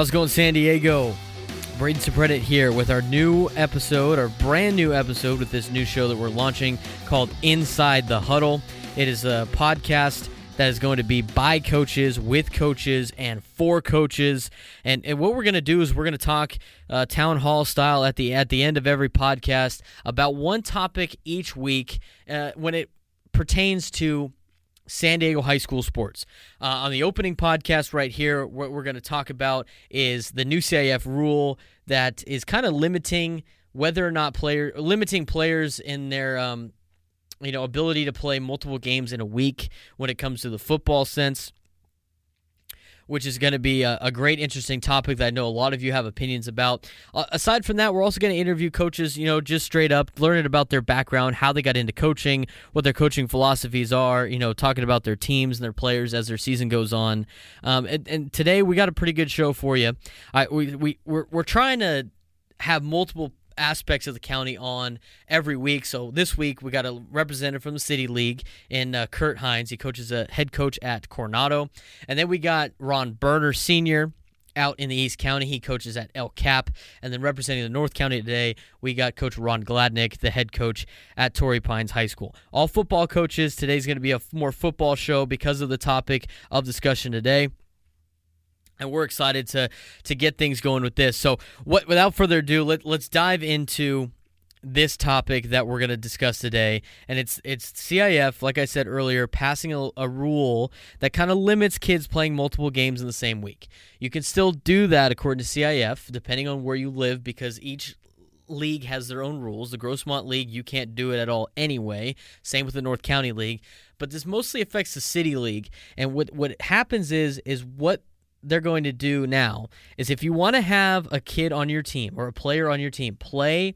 How's it going, San Diego? Braden Soprenet here with our new episode, our brand new episode with this new show that we're launching called Inside the Huddle. It is a podcast that is going to be by coaches, with coaches, and for coaches. And, and what we're going to do is we're going to talk uh, town hall style at the at the end of every podcast about one topic each week uh, when it pertains to San Diego High School sports. Uh, on the opening podcast right here, what we're going to talk about is the new CIF rule that is kind of limiting whether or not player limiting players in their um, you know ability to play multiple games in a week when it comes to the football sense which is going to be a, a, great, interesting topic that I know a lot of you have opinions about. Uh, aside from that, we're also going to interview coaches, you know, just straight up, learning about their background, how they got into coaching, what their coaching philosophies are, you know, talking about their teams and their players as their season goes on. Um, and, and, today we got a pretty good show for you. I, we, we, we're, we're trying to have multiple aspects of the county on every week. So this week we got a representative from the City League in uh, Kurt Hines. He coaches a head coach at Coronado, and then we got Ron Berner Senior out in the East County. He coaches at El Cap. And then representing the North County today, we got Coach Ron Gladnick, the head coach at Torrey Pines High School. All football coaches. Today's going to be a more football show because of the topic of discussion today and we're excited to to get things going with this. So, what without further ado, let, let's dive into this topic that we're going to discuss today and it's it's CIF like I said earlier passing a, a rule that kind of limits kids playing multiple games in the same week. You can still do that according to CIF depending on where you live because each league has their own rules. The Grossmont League you can't do it at all anyway. Same with the North County League, but this mostly affects the City League. And what what happens is is what they're going to do now is if you want to have a kid on your team or a player on your team play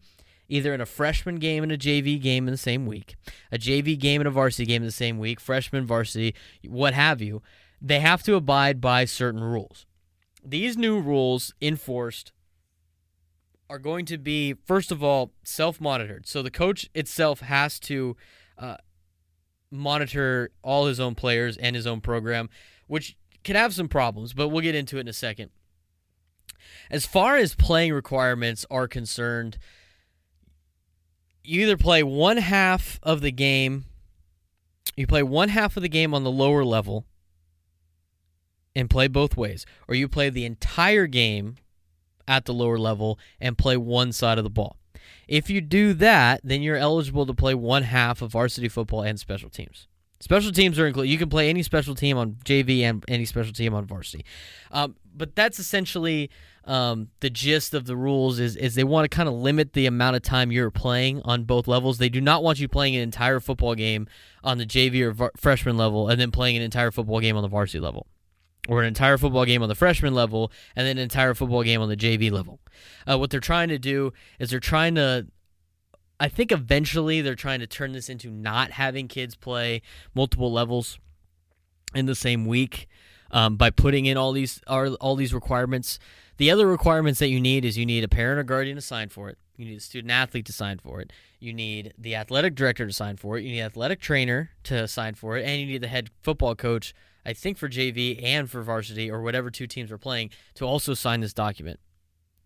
either in a freshman game and a JV game in the same week, a JV game and a varsity game in the same week, freshman, varsity, what have you, they have to abide by certain rules. These new rules enforced are going to be, first of all, self monitored. So the coach itself has to uh, monitor all his own players and his own program, which can have some problems, but we'll get into it in a second. As far as playing requirements are concerned, you either play one half of the game, you play one half of the game on the lower level and play both ways, or you play the entire game at the lower level and play one side of the ball. If you do that, then you're eligible to play one half of varsity football and special teams. Special teams are included. You can play any special team on JV and any special team on varsity. Um, but that's essentially um, the gist of the rules. Is is they want to kind of limit the amount of time you're playing on both levels. They do not want you playing an entire football game on the JV or var- freshman level and then playing an entire football game on the varsity level. Or an entire football game on the freshman level, and then an entire football game on the JV level. Uh, what they're trying to do is they're trying to I think eventually they're trying to turn this into not having kids play multiple levels in the same week um, by putting in all these all these requirements. The other requirements that you need is you need a parent or guardian to sign for it. You need a student athlete to sign for it. You need the athletic director to sign for it. You need athletic trainer to sign for it, and you need the head football coach, I think for JV and for varsity or whatever two teams are playing, to also sign this document.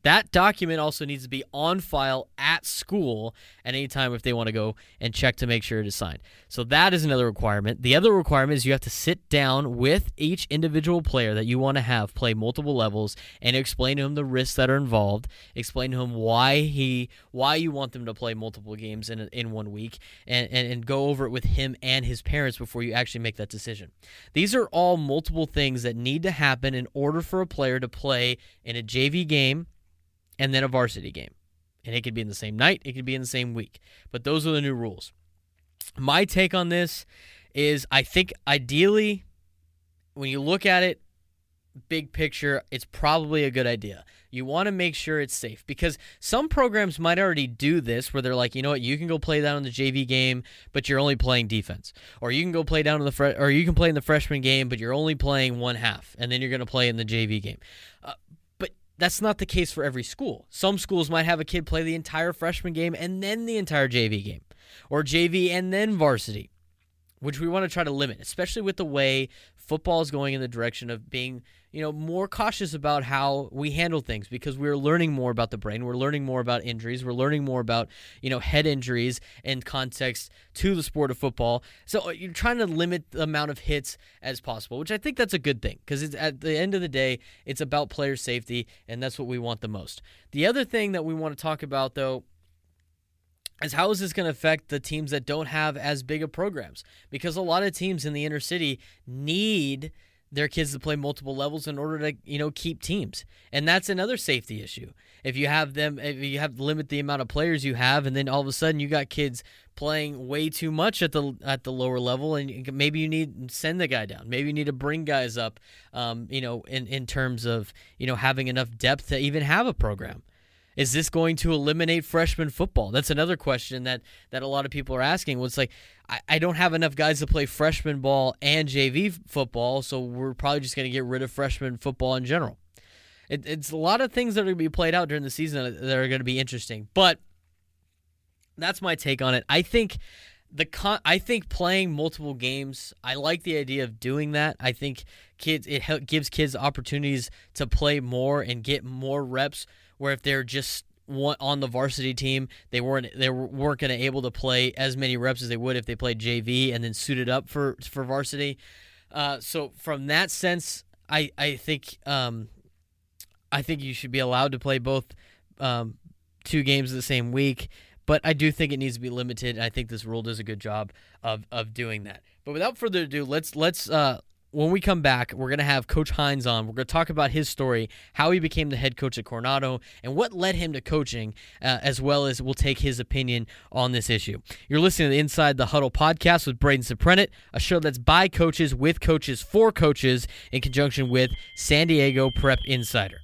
That document also needs to be on file at school at any time if they want to go and check to make sure it is signed. So that is another requirement. The other requirement is you have to sit down with each individual player that you want to have play multiple levels and explain to him the risks that are involved. Explain to him why he why you want them to play multiple games in in one week and, and, and go over it with him and his parents before you actually make that decision. These are all multiple things that need to happen in order for a player to play in a JV game and then a varsity game. And it could be in the same night, it could be in the same week. But those are the new rules. My take on this is I think ideally, when you look at it, big picture, it's probably a good idea. You want to make sure it's safe because some programs might already do this where they're like, you know what, you can go play down in the JV game, but you're only playing defense, or you can go play down in the fre- or you can play in the freshman game, but you're only playing one half, and then you're going to play in the JV game. Uh, that's not the case for every school. Some schools might have a kid play the entire freshman game and then the entire JV game, or JV and then varsity. which we want to try to limit, especially with the way football is going in the direction of being, you know, more cautious about how we handle things because we're learning more about the brain. We're learning more about injuries. We're learning more about, you know, head injuries in context to the sport of football. So uh, you're trying to limit the amount of hits as possible, which I think that's a good thing because at the end of the day, it's about player safety, and that's what we want the most. The other thing that we want to talk about, though, is how is this going to affect the teams that don't have as big of programs? Because a lot of teams in the inner city need their kids to play multiple levels in order to you know keep teams. And that's another safety issue. If you have them if you have to limit the amount of players you have and then all of a sudden you got kids playing way too much at the at the lower level and maybe you need send the guy down. Maybe you need to bring guys up um, you know in in terms of you know having enough depth to even have a program is this going to eliminate freshman football? That's another question that that a lot of people are asking. Was like, I, I don't have enough guys to play freshman ball and JV football, so we're probably just going to get rid of freshman football in general. It, it's a lot of things that are going to be played out during the season that are going to be interesting, but that's my take on it. I think the con- I think playing multiple games. I like the idea of doing that. I think kids it gives kids opportunities to play more and get more reps where if they're just on the varsity team, they weren't they weren't going to able to play as many reps as they would if they played JV and then suited up for for varsity. Uh, so from that sense, I I think um, I think you should be allowed to play both um, two games the same week. But I do think it needs to be limited. I think this rule does a good job of, of doing that. But without further ado, let's let's uh, when we come back, we're going to have Coach Hines on. We're going to talk about his story, how he became the head coach at Coronado, and what led him to coaching, uh, as well as we'll take his opinion on this issue. You're listening to the Inside the Huddle podcast with Braden Soprenet, a show that's by coaches, with coaches, for coaches, in conjunction with San Diego Prep Insider.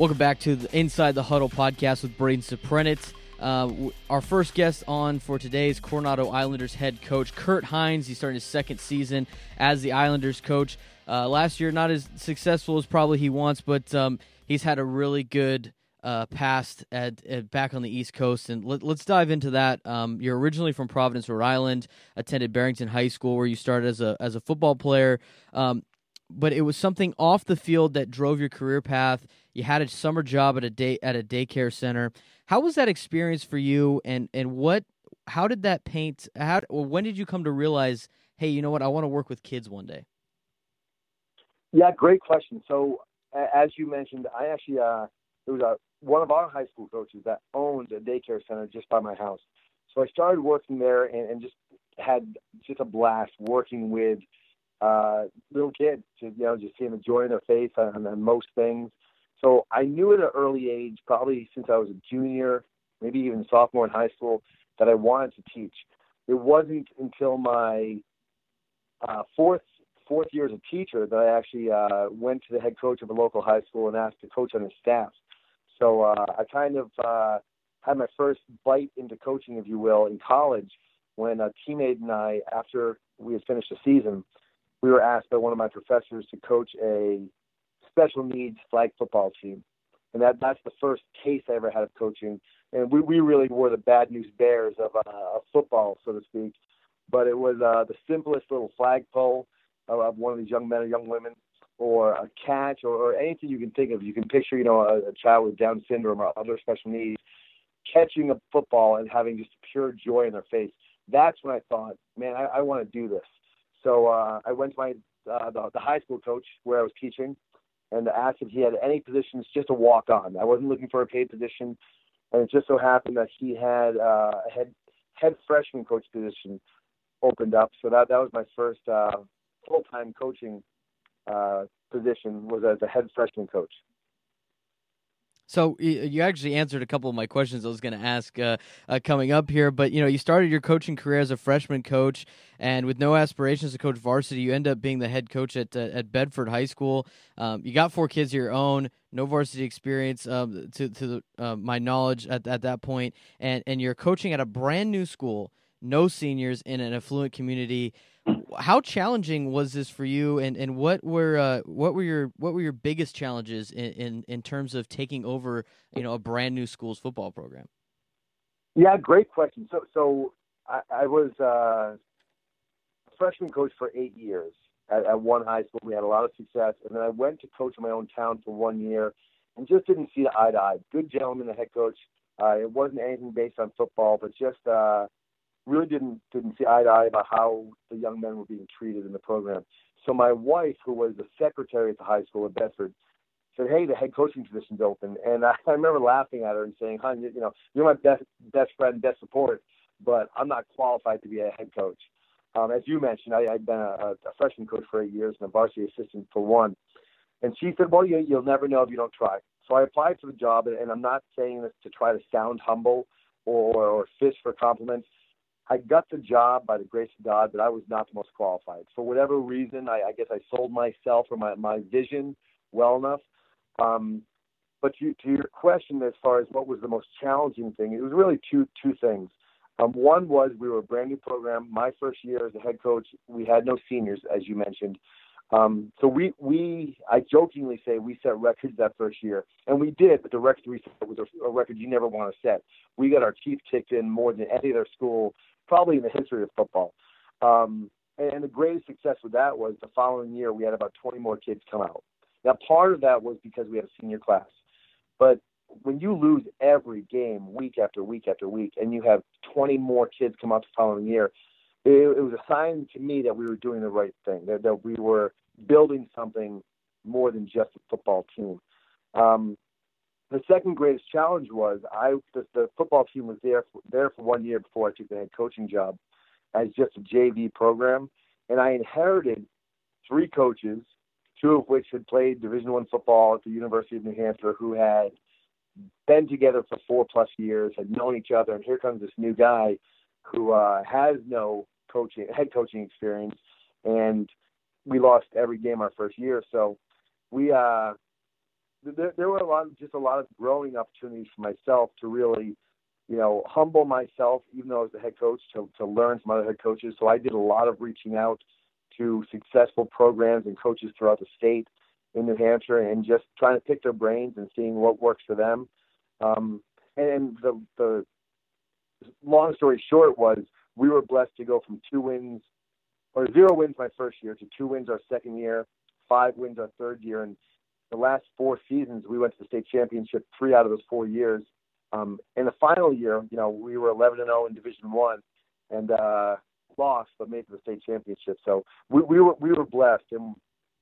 Welcome back to the Inside the Huddle podcast with Braden Soprenet. Uh, our first guest on for today's Coronado Islanders head coach, Kurt Hines. He's starting his second season as the Islanders coach. Uh, last year, not as successful as probably he wants, but um, he's had a really good uh, past at, at, back on the East Coast. And let, us dive into that. Um, you're originally from Providence, Rhode Island, attended Barrington High School, where you started as a as a football player. Um, but it was something off the field that drove your career path. You had a summer job at a day at a daycare center. How was that experience for you? And and what? How did that paint? How? when did you come to realize? Hey, you know what? I want to work with kids one day. Yeah, great question. So, as you mentioned, I actually uh, it was a one of our high school coaches that owned a daycare center just by my house. So I started working there and, and just had just a blast working with uh, little kids. To, you know, just seeing the joy in their face on, on most things. So I knew at an early age, probably since I was a junior, maybe even sophomore in high school, that I wanted to teach. It wasn't until my uh, fourth fourth year as a teacher that I actually uh, went to the head coach of a local high school and asked to coach on his staff. So uh, I kind of uh, had my first bite into coaching, if you will, in college when a teammate and I, after we had finished the season, we were asked by one of my professors to coach a special needs flag football team. And that that's the first taste I ever had of coaching. And we, we really were the bad news bears of, uh, of football, so to speak. But it was uh, the simplest little flagpole of, of one of these young men or young women, or a catch, or, or anything you can think of. You can picture, you know, a, a child with Down syndrome or other special needs catching a football and having just pure joy in their face. That's when I thought, man, I, I want to do this. So uh, I went to my uh, the, the high school coach where I was teaching, and asked if he had any positions just to walk on. I wasn't looking for a paid position, and it just so happened that he had uh, a head head freshman coach position opened up. So that that was my first uh, full time coaching uh, position was as a head freshman coach. So you actually answered a couple of my questions I was going to ask uh, uh, coming up here. But you know, you started your coaching career as a freshman coach, and with no aspirations to coach varsity, you end up being the head coach at uh, at Bedford High School. Um, you got four kids of your own, no varsity experience um, to to the, uh, my knowledge at at that point, and and you're coaching at a brand new school, no seniors in an affluent community. How challenging was this for you, and, and what were uh, what were your what were your biggest challenges in, in, in terms of taking over you know a brand new school's football program? Yeah, great question. So so I, I was uh, a freshman coach for eight years at, at one high school. We had a lot of success, and then I went to coach in my own town for one year, and just didn't see the eye to eye. Good gentleman, the head coach. Uh, it wasn't anything based on football, but just uh, really didn't didn't see eye to eye about how the young men were being treated in the program. So my wife, who was the secretary at the high school in Bedford, said, "Hey, the head coaching position's open." And I, I remember laughing at her and saying, "Hon, you, you know, you're my best best friend, best support, but I'm not qualified to be a head coach." Um, as you mentioned, I, I'd been a, a freshman coach for eight years and a varsity assistant for one. And she said, "Well, you, you'll never know if you don't try." So I applied for the job, and I'm not saying this to try to sound humble or, or fish for compliments. I got the job by the grace of God, but I was not the most qualified. For whatever reason, I, I guess I sold myself or my, my vision well enough. Um, but to, to your question, as far as what was the most challenging thing, it was really two two things. Um, one was we were a brand new program. My first year as a head coach, we had no seniors, as you mentioned. Um, so we, we, I jokingly say we set records that first year, and we did. But the record we set was a, a record you never want to set. We got our teeth kicked in more than any other school, probably in the history of football. Um, and the greatest success with that was the following year we had about 20 more kids come out. Now part of that was because we had a senior class, but when you lose every game week after week after week, and you have 20 more kids come out the following year, it, it was a sign to me that we were doing the right thing, that, that we were building something more than just a football team. Um, the second greatest challenge was I the, the football team was there for, there for one year before I took the head coaching job as just a JV program, and I inherited three coaches, two of which had played Division One football at the University of New Hampshire, who had been together for four plus years, had known each other, and here comes this new guy who uh, has no coaching head coaching experience, and we lost every game our first year. So we uh, there, there were a lot, of, just a lot of growing opportunities for myself to really, you know, humble myself, even though I was the head coach, to to learn from other head coaches. So I did a lot of reaching out to successful programs and coaches throughout the state in New Hampshire, and just trying to pick their brains and seeing what works for them. Um, and the the long story short was we were blessed to go from two wins or zero wins my first year to two wins our second year, five wins our third year, and the last four seasons we went to the state championship three out of those four years. Um, in the final year, you know, we were 11 and 0 in Division One, and uh, lost, but made to the state championship. So we, we were we were blessed, and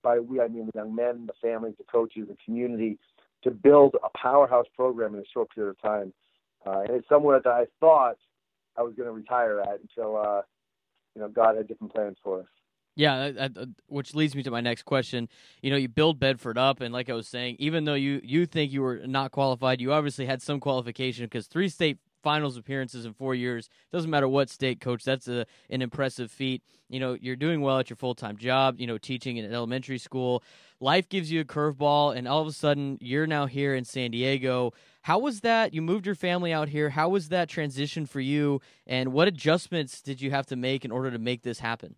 by we I mean the young men, the families, the coaches, the community, to build a powerhouse program in a short period of time. Uh, and it's somewhere that I thought I was going to retire at until uh, you know God had different plans for us. Yeah, which leads me to my next question. You know, you build Bedford up, and like I was saying, even though you you think you were not qualified, you obviously had some qualification because three state finals appearances in four years doesn't matter what state coach. That's a an impressive feat. You know, you're doing well at your full time job. You know, teaching in elementary school. Life gives you a curveball, and all of a sudden, you're now here in San Diego. How was that? You moved your family out here. How was that transition for you? And what adjustments did you have to make in order to make this happen?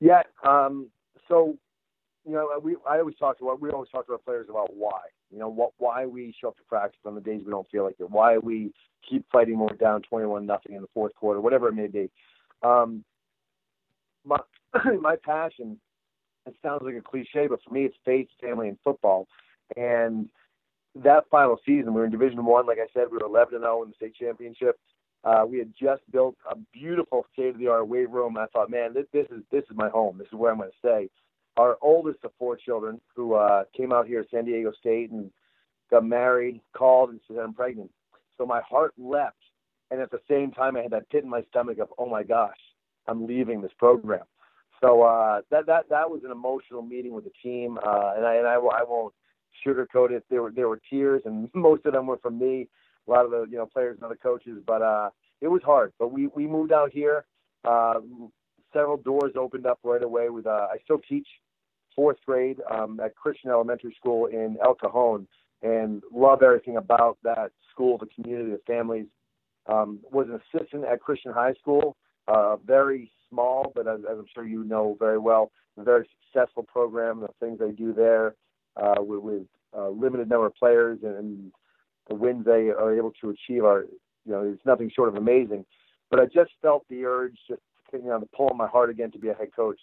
Yeah. Um, so, you know, we I always talk to we always talk to our players about why. You know, what why we show up to practice on the days we don't feel like it. Why we keep fighting when we're down twenty-one nothing in the fourth quarter, whatever it may be. Um, my my passion. It sounds like a cliche, but for me, it's faith, family, and football. And that final season, we were in Division One. Like I said, we were 11 and 0 in the state championship. Uh, we had just built a beautiful state-of-the-art weight room. I thought, man, this, this is this is my home. This is where I'm going to stay. Our oldest of four children, who uh, came out here at San Diego State and got married, called and said, "I'm pregnant." So my heart leapt, and at the same time, I had that pit in my stomach of, "Oh my gosh, I'm leaving this program." So uh, that that that was an emotional meeting with the team, uh, and I and I, I won't sugarcoat it. There were there were tears, and most of them were from me. A lot of the you know players and other coaches, but uh, it was hard. But we we moved out here. Uh, several doors opened up right away. With uh, I still teach fourth grade um, at Christian Elementary School in El Cajon, and love everything about that school, the community, the families. Um, was an assistant at Christian High School, uh, very small, but as, as I'm sure you know very well, a very successful program. The things they do there uh, with, with a limited number of players and the wins they are able to achieve are, you know, it's nothing short of amazing. But I just felt the urge, just you know, the pull in my heart again to be a head coach.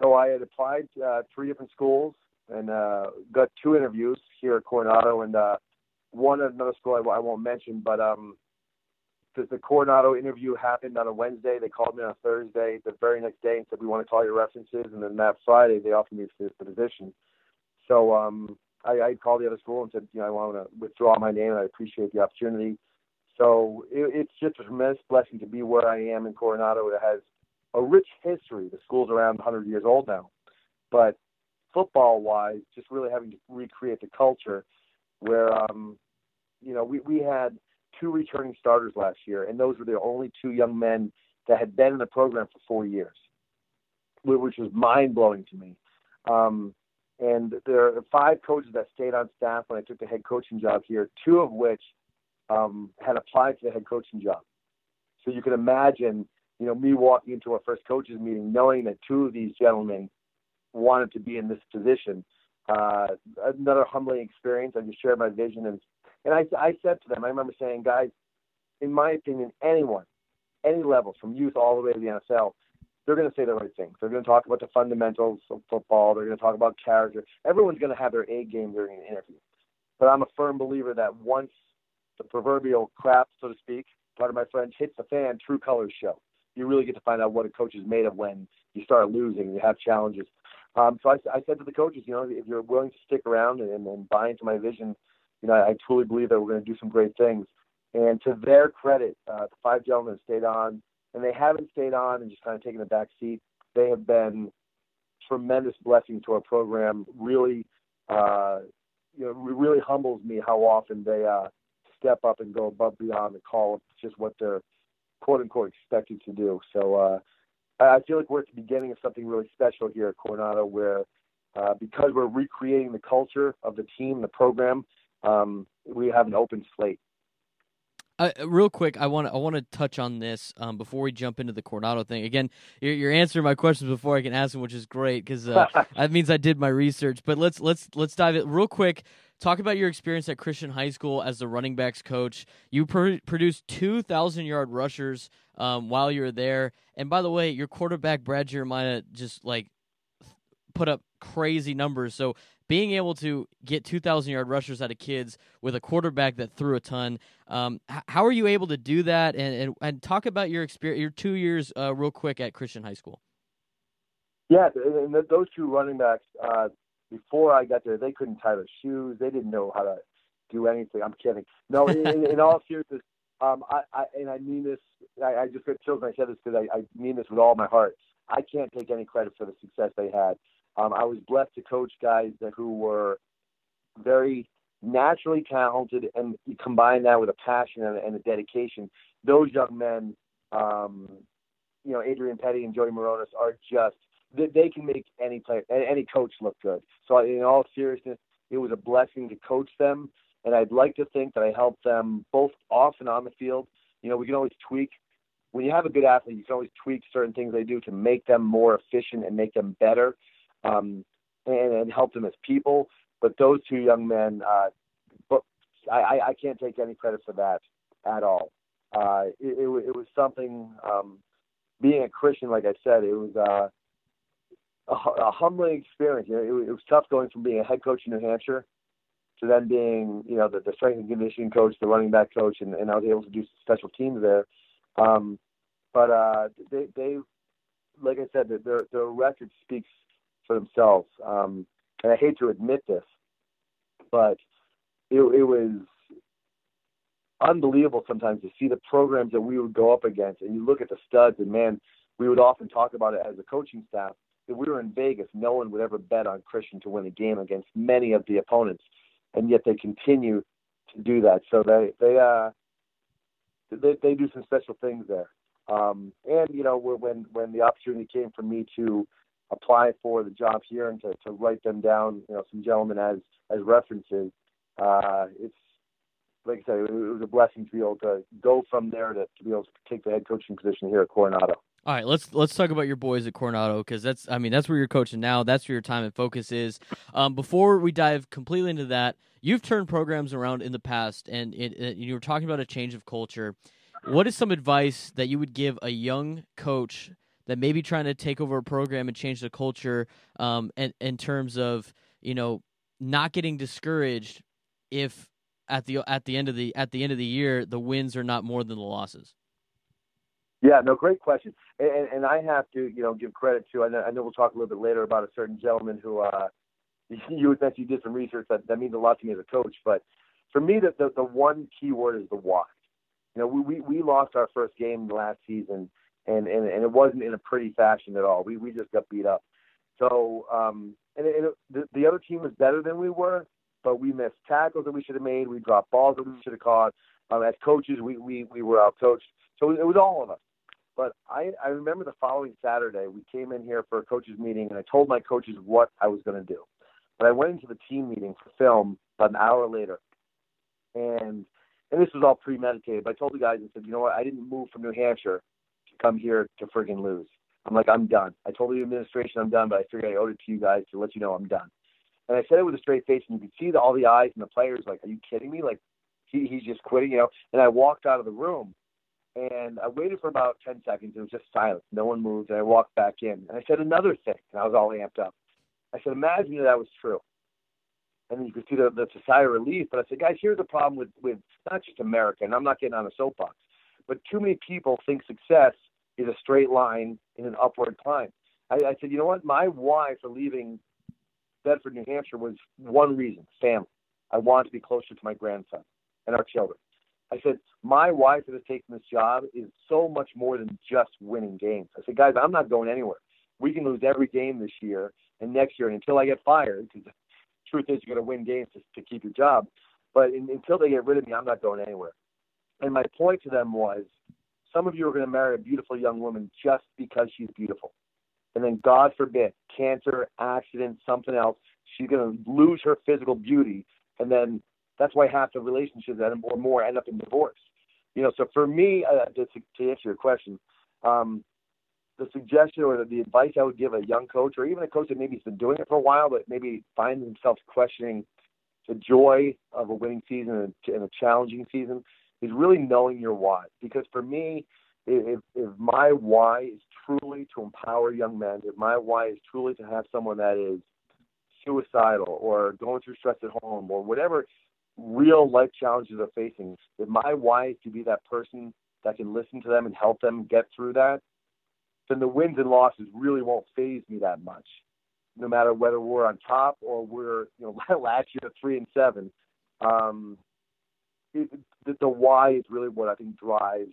So I had applied to uh, three different schools and uh, got two interviews here at Coronado and uh, one at another school I, I won't mention, but um, the, Coronado interview happened on a Wednesday. They called me on a Thursday. The very next day and said we want to call your references, and then that Friday they offered me the position. So um, I, I called the other school and said, you know, I want to withdraw my name. and I appreciate the opportunity. So it, it's just a tremendous blessing to be where I am in Coronado. It has a rich history. The school's around 100 years old now, but football-wise, just really having to recreate the culture where, um, you know, we we had two returning starters last year, and those were the only two young men that had been in the program for four years, which was mind blowing to me. Um, and there are five coaches that stayed on staff when I took the head coaching job here, two of which um, had applied for the head coaching job. So you can imagine, you know, me walking into our first coaches meeting, knowing that two of these gentlemen wanted to be in this position. Uh, another humbling experience. I just shared my vision, and and I, I said to them, I remember saying, guys, in my opinion, anyone, any level, from youth all the way to the NFL, they're going to say the right things. They're going to talk about the fundamentals of football. They're going to talk about character. Everyone's going to have their A game during an interview. But I'm a firm believer that once the proverbial crap, so to speak, part of my friends hits the fan, true colors show. You really get to find out what a coach is made of when you start losing, you have challenges. Um, so I, I said to the coaches, you know, if you're willing to stick around and, and buy into my vision, you know, I, I truly believe that we're going to do some great things. And to their credit, uh, the five gentlemen stayed on and they haven't stayed on and just kind of taken a back seat. They have been tremendous blessing to our program. Really, uh, you know, really humbles me how often they uh, step up and go above beyond the call of just what they're quote unquote expected to do. So uh, I feel like we're at the beginning of something really special here at Coronado, where uh, because we're recreating the culture of the team, the program, um, we have an open slate. Uh, real quick, I want to I want to touch on this um, before we jump into the Coronado thing. Again, you're, you're, answering my questions before I can ask them, which is great because uh, that means I did my research. But let's let's let's dive it real quick. Talk about your experience at Christian High School as the running backs coach. You pr- produced two thousand yard rushers um, while you were there, and by the way, your quarterback Brad Jeremiah just like put up crazy numbers. So being able to get 2,000 yard rushers out of kids with a quarterback that threw a ton, um, how are you able to do that? And, and, and talk about your experience, your two years, uh, real quick at Christian High School. Yeah, and those two running backs, uh, before I got there, they couldn't tie their shoes. They didn't know how to do anything. I'm kidding. No, in, in all seriousness, um, I, I and I mean this. I, I just got chills when I said this because I, I mean this with all my heart. I can't take any credit for the success they had. Um, I was blessed to coach guys that, who were very naturally talented, and combine that with a passion and, and a dedication. Those young men, um, you know, Adrian Petty and Joey Moronis are just they, they can make any player, any coach look good. So, in all seriousness, it was a blessing to coach them, and I'd like to think that I helped them both off and on the field. You know, we can always tweak. When you have a good athlete, you can always tweak certain things they do to make them more efficient and make them better um, and, and help them as people. But those two young men, uh, but I, I can't take any credit for that at all. Uh, it, it, it was something. Um, being a Christian, like I said, it was uh, a, a humbling experience. You know, it, it was tough going from being a head coach in New Hampshire to then being, you know, the, the strength and conditioning coach, the running back coach, and, and I was able to do special teams there. Um, but uh, they, they, like I said, their their record speaks for themselves. Um, and I hate to admit this, but it, it was unbelievable sometimes to see the programs that we would go up against. And you look at the studs, and man, we would often talk about it as a coaching staff. If we were in Vegas, no one would ever bet on Christian to win a game against many of the opponents, and yet they continue to do that. So they they uh they, they do some special things there. Um, and you know when when the opportunity came for me to apply for the job here and to, to write them down, you know, some gentlemen as as references. Uh, it's like I said, it, was a blessing to be able to go from there to, to be able to take the head coaching position here at Coronado. All right, let's let's talk about your boys at Coronado because that's I mean that's where you're coaching now. That's where your time and focus is. Um, before we dive completely into that, you've turned programs around in the past, and it, it, you were talking about a change of culture. What is some advice that you would give a young coach that may be trying to take over a program and change the culture, um, and in terms of you know not getting discouraged if at the at the end of the at the end of the year the wins are not more than the losses? Yeah, no, great question. And, and I have to, you know, give credit to. I know, I know we'll talk a little bit later about a certain gentleman who uh, you would you did some research that that means a lot to me as a coach. But for me, the the, the one key word is the why. You know, we, we we lost our first game last season, and and and it wasn't in a pretty fashion at all. We we just got beat up. So, um, and, and it, the the other team was better than we were, but we missed tackles that we should have made. We dropped balls that we should have caught. Um, as coaches, we we we were out coached. So it was all of us. But I, I remember the following Saturday, we came in here for a coaches meeting, and I told my coaches what I was going to do. But I went into the team meeting for film about an hour later, and and this was all premeditated. But I told the guys and said, you know what? I didn't move from New Hampshire come here to friggin' lose. I'm like, I'm done. I told the administration I'm done, but I figured I owed it to you guys to let you know I'm done. And I said it with a straight face, and you could see the, all the eyes and the players like, are you kidding me? Like, he, he's just quitting, you know. And I walked out of the room, and I waited for about 10 seconds. It was just silence. No one moved. And I walked back in. And I said another thing. And I was all amped up. I said, imagine that, that was true. And then you could see the, the sigh of relief. But I said, guys, here's the problem with, with not just America. And I'm not getting on a soapbox. But too many people think success is a straight line in an upward climb. I, I said, you know what? My why for leaving Bedford, New Hampshire was one reason family. I wanted to be closer to my grandson and our children. I said, my that has taken this job is so much more than just winning games. I said, guys, I'm not going anywhere. We can lose every game this year and next year, and until I get fired, because the truth is you're going to win games to, to keep your job. But in, until they get rid of me, I'm not going anywhere. And my point to them was, some of you are going to marry a beautiful young woman just because she's beautiful. And then, God forbid, cancer, accident, something else, she's going to lose her physical beauty. And then that's why half the relationships or more end up in divorce. You know, so for me, uh, to, to answer your question, um, the suggestion or the, advice I would give a young coach or even a coach that maybe has been doing it for a while, but maybe finds themselves questioning the joy of a winning season and, and a challenging season is really knowing your why. Because for me, if, if my why is truly to empower young men, if my why is truly to have someone that is suicidal or going through stress at home or whatever real life challenges they're facing, if my why is to be that person that can listen to them and help them get through that, then the wins and losses really won't phase me that much. No matter whether we're on top or we're, you know, last year three and seven, um, it, the, the why is really what I think drives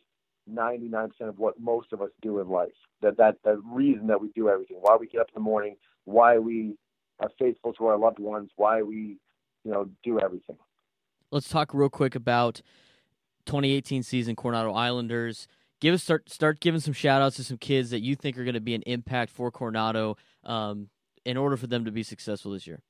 99% of what most of us do in life. That that that reason that we do everything, why we get up in the morning, why we are faithful to our loved ones, why we, you know, do everything let's talk real quick about 2018 season Coronado Islanders. Give us start start giving some shout outs to some kids that you think are going to be an impact for Coronado um, in order for them to be successful this year.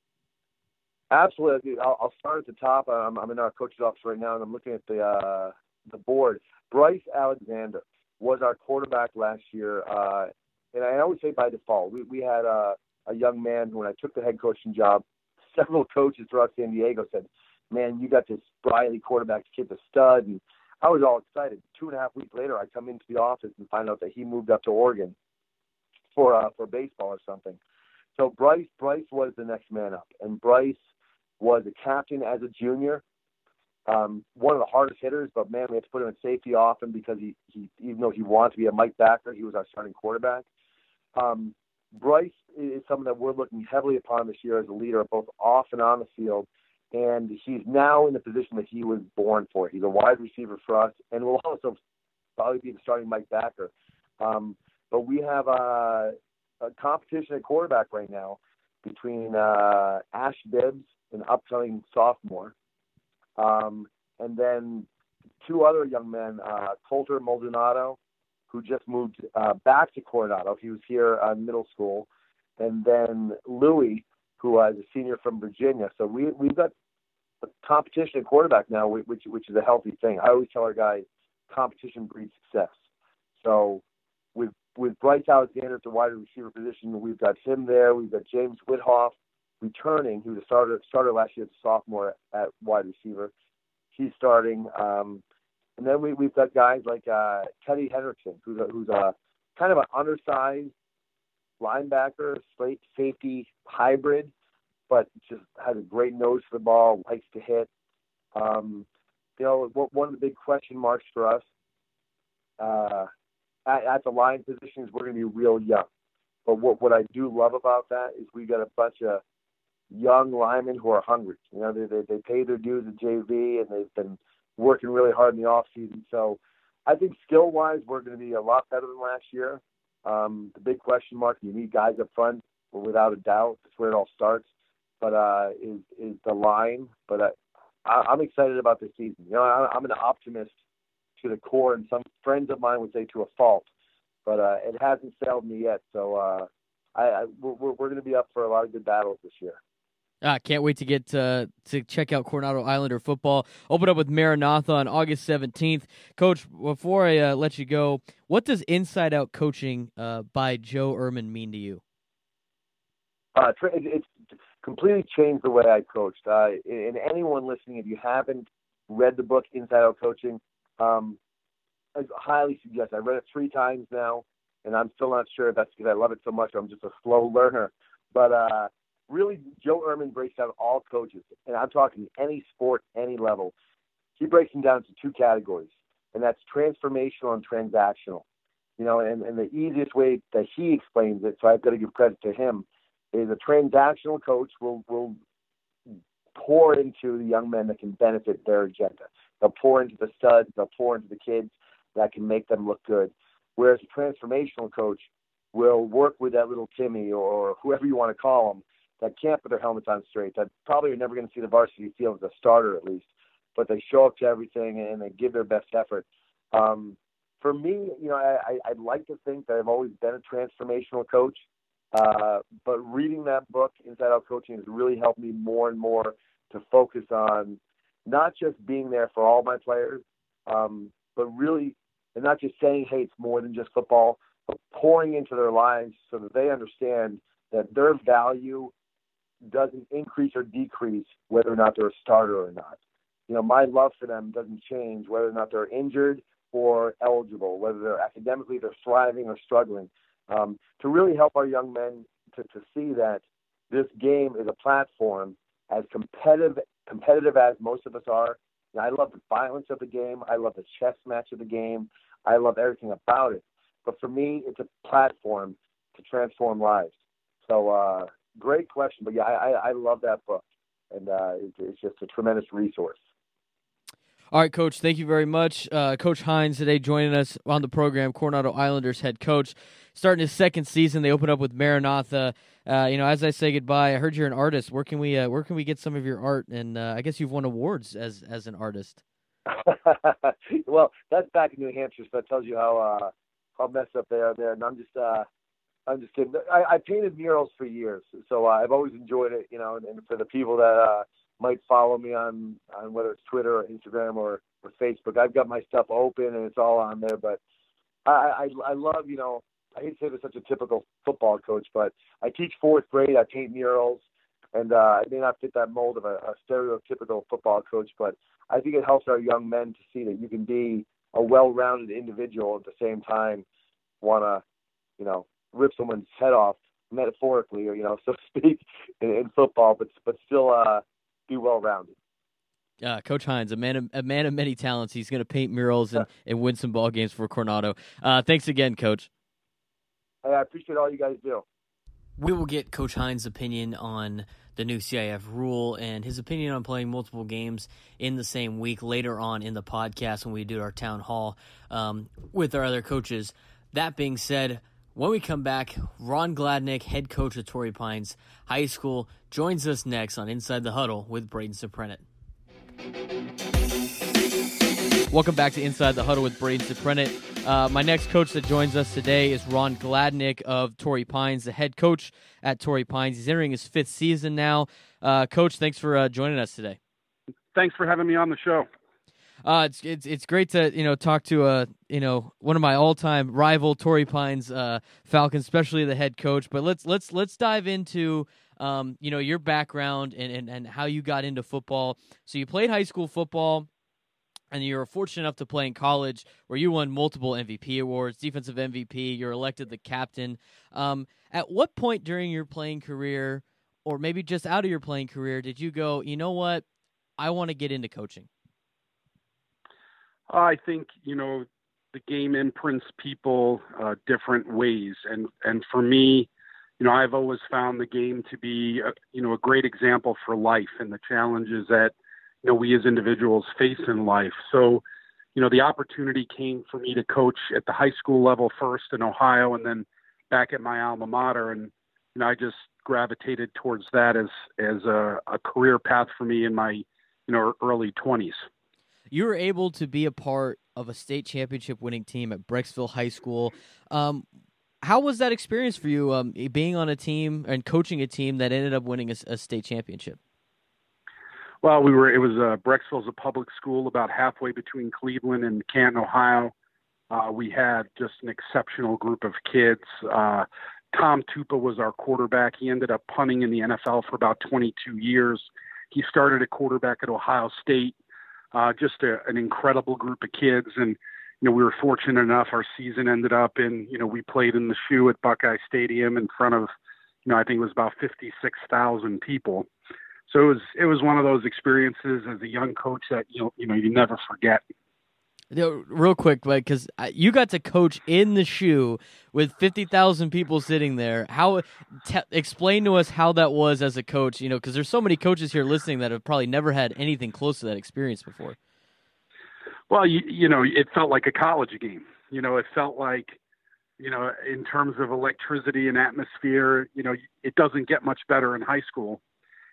Absolutely. I'll, I'll start at the top. I'm, I'm, in our coach's office right now, and I'm looking at the uh, the board. Bryce Alexander was our quarterback last year, uh, and I always say by default. We we had a, a young man when I took the head coaching job, several coaches throughout San Diego said, man, you got this Briley quarterback kid's a stud. And I was all excited. Two and a half weeks later, I come into the office and find out that he moved up to Oregon for uh, for baseball or something. So Bryce Bryce was the next man up, and Bryce was a captain as a junior. Um, one of the hardest hitters, but man, we had to put him in safety often because he, he even though he wanted to be a Mike backer, he was our starting quarterback. Um, Bryce is someone that we're looking heavily upon this year as a leader, both off and on the field and he's now in the position that he was born for. He's a wide receiver for us, and will also probably be the starting Mike backer. Um, but we have a, a competition at quarterback right now between uh, Ash Bibbs, an upcoming sophomore, um, and then two other young men, uh, Colter Maldonado, who just moved uh, back to Coronado. He was here uh, middle school, and then Louis, who is a senior from Virginia. So we we've got competition at quarterback now, which which is a healthy thing. I always tell our guys, competition breeds success. So with with Bryce Alexander at the wide receiver position, we've got him there. We've got James Whithoff returning, who's a starter starter last year as a sophomore at, at wide receiver. He's starting. Um, and then we, we've got guys like uh, Teddy Hendrickson, who's a, who's a kind of an undersized linebacker, straight safety hybrid, but just has a great nose for the ball, likes to hit. Um, you know, one of the big question marks for us uh, at, at the line position is we're going to be real young. But what what I do love about that is we got a bunch of young linemen who are hungry. You know, they they, they pay their dues at JV and they've been working really hard in the off season. So I think skill wise we're going to be a lot better than last year. Um, the big question mark, you need guys up front, but without a doubt. That's where it all starts. But uh, is is the line? But I, I, I'm excited about this season. You know, I, I'm an optimist to the core, and some friends of mine would say to a fault. But uh, it hasn't failed me yet. So uh, I, I we're, we're going to be up for a lot of good battles this year. Ah, can't wait to get uh, to check out Coronado Islander football. Open up with Maranatha on August 17th. Coach, before I uh, let you go, what does Inside Out Coaching uh, by Joe Ehrmann mean to you? Uh, it's completely changed the way I coached. Uh, and anyone listening, if you haven't read the book Inside Out Coaching, um, I highly suggest. I read it three times now, and I'm still not sure if that's because I love it so much. I'm just a slow learner, but really, Joe Ehrmann breaks down all coaches, and I'm talking any sport, any level. He breaks them down into two categories, and that's transformational and transactional. You know, and, and the easiest way that he explains it, so I've got to give credit to him, is a transactional coach will will pour into the young men that can benefit their agenda. They'll pour into the studs, they'll pour into the kids that can make them look good. Whereas a transformational coach will work with that little Timmy or whoever you want to call them that can't put their helmets on straight, that probably are never going to see the varsity field as a starter at least, but they show up to everything and they give their best effort. Um, for me, you know, I, I'd like to think that I've always been a transformational coach, uh, but reading that book, Inside Out Coaching, has really helped me more and more to focus on not just being there for all my players, um, but really, and not just saying, hey, it's more than just football, but pouring into their lives so that they understand that their value doesn't increase or decrease whether or not they're a starter or not. You know, my love for them doesn't change whether or not they're injured or eligible, whether they're academically they're thriving or struggling. Um, to really help our young men to, to see that this game is a platform as competitive competitive as most of us are. And I love the violence of the game. I love the chess match of the game. I love everything about it. But for me, it's a platform to transform lives. So uh, great question. But yeah, I, I love that book, and uh, it's, it's just a tremendous resource. All right, Coach. Thank you very much. Uh, coach Hines today joining us on the program. Coronado Islanders head coach, starting his second season. They open up with Maranatha. Uh, you know, as I say goodbye, I heard you're an artist. Where can we uh, where can we get some of your art? And uh, I guess you've won awards as as an artist. well, that's back in New Hampshire, so that tells you how uh, how messed up they are there. And I'm just uh, I'm just kidding. I, I painted murals for years, so uh, I've always enjoyed it. You know, and, and for the people that uh, might follow me on on whether it's Twitter or Instagram or, or Facebook, I've got my stuff open and it's all on there. But I, I I love you know I hate to say this such a typical football coach, but I teach fourth grade. I paint murals, and uh, I may not fit that mold of a, a stereotypical football coach, but I think it helps our young men to see that you can be a well-rounded individual at the same time want to, you know, rip someone's head off metaphorically or you know so to speak in, in football, but but still uh, be well rounded. Uh, Coach Hines, a man of, a man of many talents. He's going to paint murals and, and win some ball games for Coronado. Uh, thanks again, Coach. I appreciate all you guys do. We will get Coach Hines' opinion on the new CIF rule and his opinion on playing multiple games in the same week later on in the podcast when we do our town hall um, with our other coaches. That being said, when we come back, Ron Gladnick, head coach of Torrey Pines High School, joins us next on Inside the Huddle with Braden Soprenet. Welcome back to Inside the Huddle with Braden Soprenet. Uh, my next coach that joins us today is Ron Gladnick of Torrey Pines, the head coach at Torrey Pines. He's entering his fifth season now. Uh, coach, thanks for uh, joining us today. thanks for having me on the show. Uh, it's it's it's great to you know talk to a uh, you know one of my all time rival Torrey Pines uh, Falcons, especially the head coach. But let's let's let's dive into um, you know your background and, and and how you got into football. So you played high school football and you were fortunate enough to play in college where you won multiple MVP awards, defensive MVP, you're elected the captain. Um, at what point during your playing career, or maybe just out of your playing career, did you go, you know what, I want to get into coaching? I think you know the game imprints people uh, different ways, and and for me, you know, I've always found the game to be a, you know a great example for life and the challenges that you know we as individuals face in life. So, you know, the opportunity came for me to coach at the high school level first in Ohio, and then back at my alma mater, and you know, I just gravitated towards that as as a, a career path for me in my you know early twenties. You were able to be a part of a state championship winning team at Brecksville High School. Um, how was that experience for you, um, being on a team and coaching a team that ended up winning a, a state championship? Well, we were. It was uh, Brecksville's a public school about halfway between Cleveland and Canton, Ohio. Uh, we had just an exceptional group of kids. Uh, Tom Tupa was our quarterback. He ended up punting in the NFL for about 22 years. He started a quarterback at Ohio State. Uh, just a, an incredible group of kids, and you know we were fortunate enough. Our season ended up in you know we played in the shoe at Buckeye Stadium in front of you know I think it was about 56,000 people so it was it was one of those experiences as a young coach that you know you know you never forget. Real quick, like because you got to coach in the shoe with fifty thousand people sitting there. How te- explain to us how that was as a coach? You know, because there's so many coaches here listening that have probably never had anything close to that experience before. Well, you you know, it felt like a college game. You know, it felt like you know, in terms of electricity and atmosphere, you know, it doesn't get much better in high school.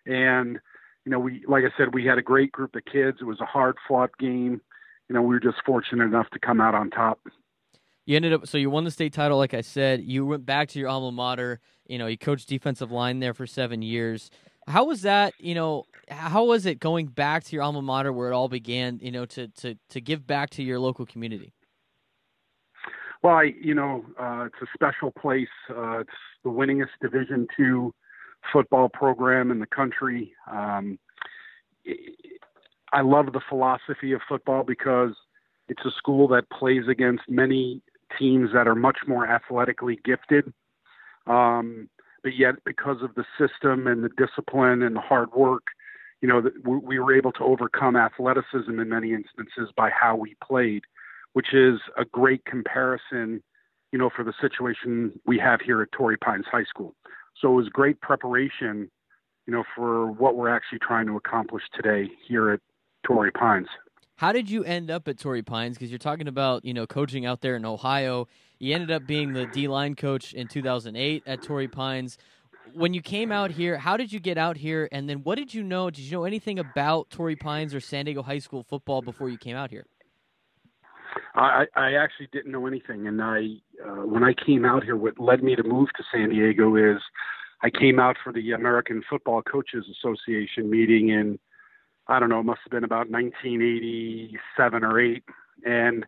And, you know, we, like I said, we had a great group of kids. It was a hard fought game. You know, we were just fortunate enough to come out on top. You ended up, so you won the state title, like I said. You went back to your alma mater. You know, you coached defensive line there for seven years. How was that? You know, how was it going back to your alma mater where it all began? You know, to to to give back to your local community. Well, I, you know, uh, it's a special place. Uh, it's the winningest Division two football program in the country. Um, I love the philosophy of football because it's a school that plays against many teams that are much more athletically gifted. Um, but yet, because of the system and the discipline and the hard work, you know, we were able to overcome athleticism in many instances by how we played, which is a great comparison, you know, for the situation we have here at Torrey Pines High School. So it was great preparation, you know, for what we're actually trying to accomplish today here at Torrey Pines. How did you end up at Torrey Pines? Because you're talking about, you know, coaching out there in Ohio. You ended up being the D line coach in 2008 at Torrey Pines. When you came out here, how did you get out here? And then what did you know? Did you know anything about Torrey Pines or San Diego High School football before you came out here? I, I actually didn't know anything, and I uh, when I came out here, what led me to move to San Diego is I came out for the American Football Coaches Association meeting in I don't know, it must have been about 1987 or eight, and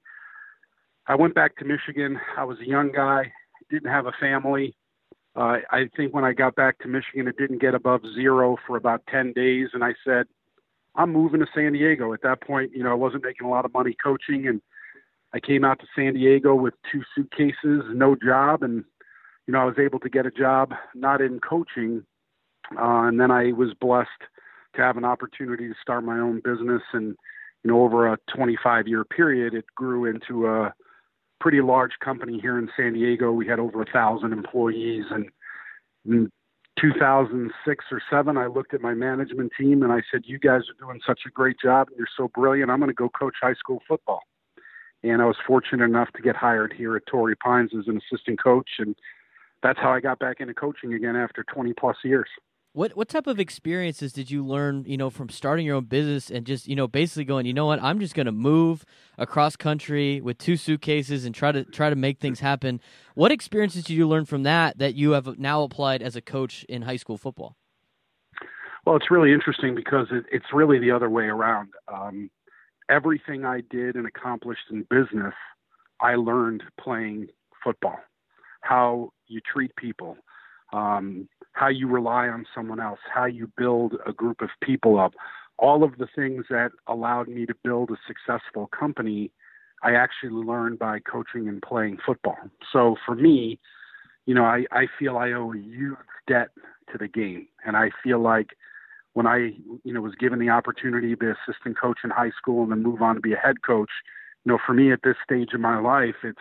I went back to Michigan. I was a young guy, didn't have a family. Uh, I think when I got back to Michigan, it didn't get above zero for about 10 days, and I said, I'm moving to San Diego. At that point, you know, I wasn't making a lot of money coaching, and I came out to San Diego with two suitcases, no job, and you know I was able to get a job not in coaching, uh, and then I was blessed to have an opportunity to start my own business, and you know over a 25 year period, it grew into a pretty large company here in San Diego. We had over a thousand employees, and in 2006 or seven, I looked at my management team and I said, "You guys are doing such a great job, and you're so brilliant. I'm going to go coach high school football." and I was fortunate enough to get hired here at Torrey Pines as an assistant coach, and that's how I got back into coaching again after 20 plus years. What what type of experiences did you learn, you know, from starting your own business and just, you know, basically going, you know what, I'm just going to move across country with two suitcases and try to try to make things happen. What experiences did you learn from that that you have now applied as a coach in high school football? Well, it's really interesting because it, it's really the other way around. Um, everything I did and accomplished in business, I learned playing football. How you treat people, um, how you rely on someone else, how you build a group of people up. All of the things that allowed me to build a successful company, I actually learned by coaching and playing football. So for me, you know, I, I feel I owe a huge debt to the game. And I feel like when I, you know, was given the opportunity to be assistant coach in high school and then move on to be a head coach, you know, for me at this stage of my life, it's,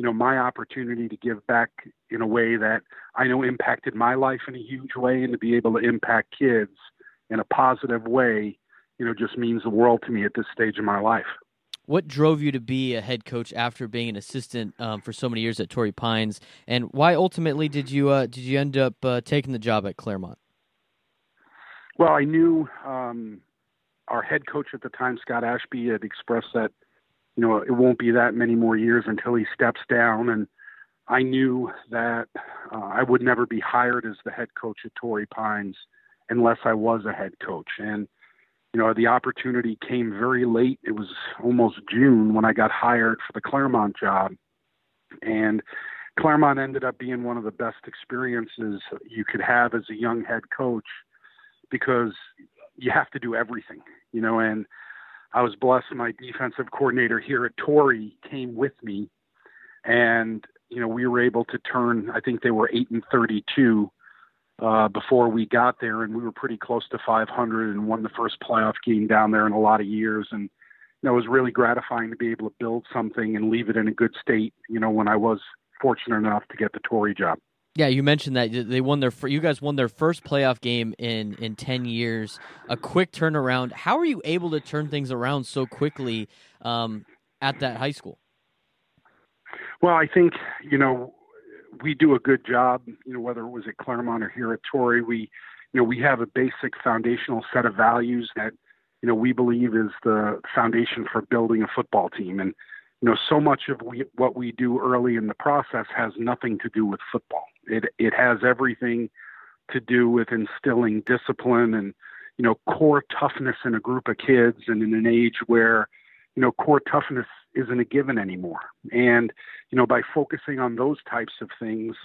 you know, my opportunity to give back in a way that I know impacted my life in a huge way and to be able to impact kids in a positive way, you know, just means the world to me at this stage of my life. What drove you to be a head coach after being an assistant um, for so many years at Torrey Pines, and why ultimately did you uh, did you end up uh, taking the job at Claremont? Well, I knew um, our head coach at the time, Scott Ashby, had expressed that you know, it won't be that many more years until he steps down. And I knew that uh, I would never be hired as the head coach at Torrey Pines unless I was a head coach. And, you know, the opportunity came very late. It was almost June when I got hired for the Claremont job. And Claremont ended up being one of the best experiences you could have as a young head coach because you have to do everything, you know, and I was blessed. My defensive coordinator here at Torrey came with me, and you know we were able to turn. I think they were eight and thirty-two uh, before we got there, and we were pretty close to 500 and won the first playoff game down there in a lot of years. And you know, it was really gratifying to be able to build something and leave it in a good state. You know, when I was fortunate enough to get the Torrey job. Yeah, you mentioned that they won their you guys won their first playoff game in in 10 years. A quick turnaround. How are you able to turn things around so quickly um, at that high school? Well, I think, you know, we do a good job, you know, whether it was at Claremont or here at Torrey, we you know, we have a basic foundational set of values that, you know, we believe is the foundation for building a football team and you know, so much of we, what we do early in the process has nothing to do with football. It it has everything to do with instilling discipline and you know core toughness in a group of kids and in an age where you know core toughness isn't a given anymore. And you know by focusing on those types of things,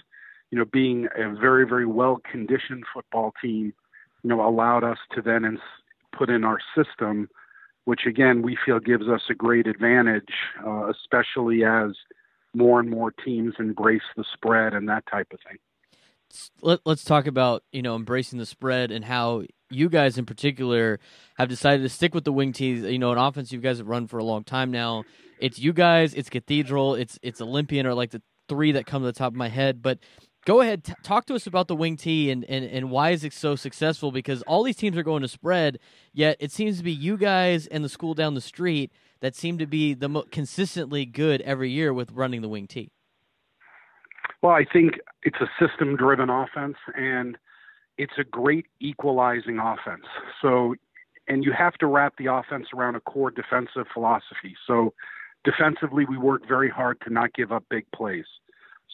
you know being a very very well conditioned football team, you know allowed us to then ins- put in our system which again we feel gives us a great advantage, uh, especially as more and more teams embrace the spread and that type of thing. Let, us talk about you know embracing the spread and how you guys in particular have decided to stick with the wing tees. You know, an offense you guys have run for a long time now. It's you guys, it's Cathedral, it's it's Olympian, or like the three that come to the top of my head. But go ahead, t- talk to us about the wing tee and, and, and why is it so successful? Because all these teams are going to spread, yet it seems to be you guys and the school down the street that seem to be the consistently good every year with running the wing tee. Well, I think it's a system driven offense and it's a great equalizing offense. So, and you have to wrap the offense around a core defensive philosophy. So, defensively, we work very hard to not give up big plays.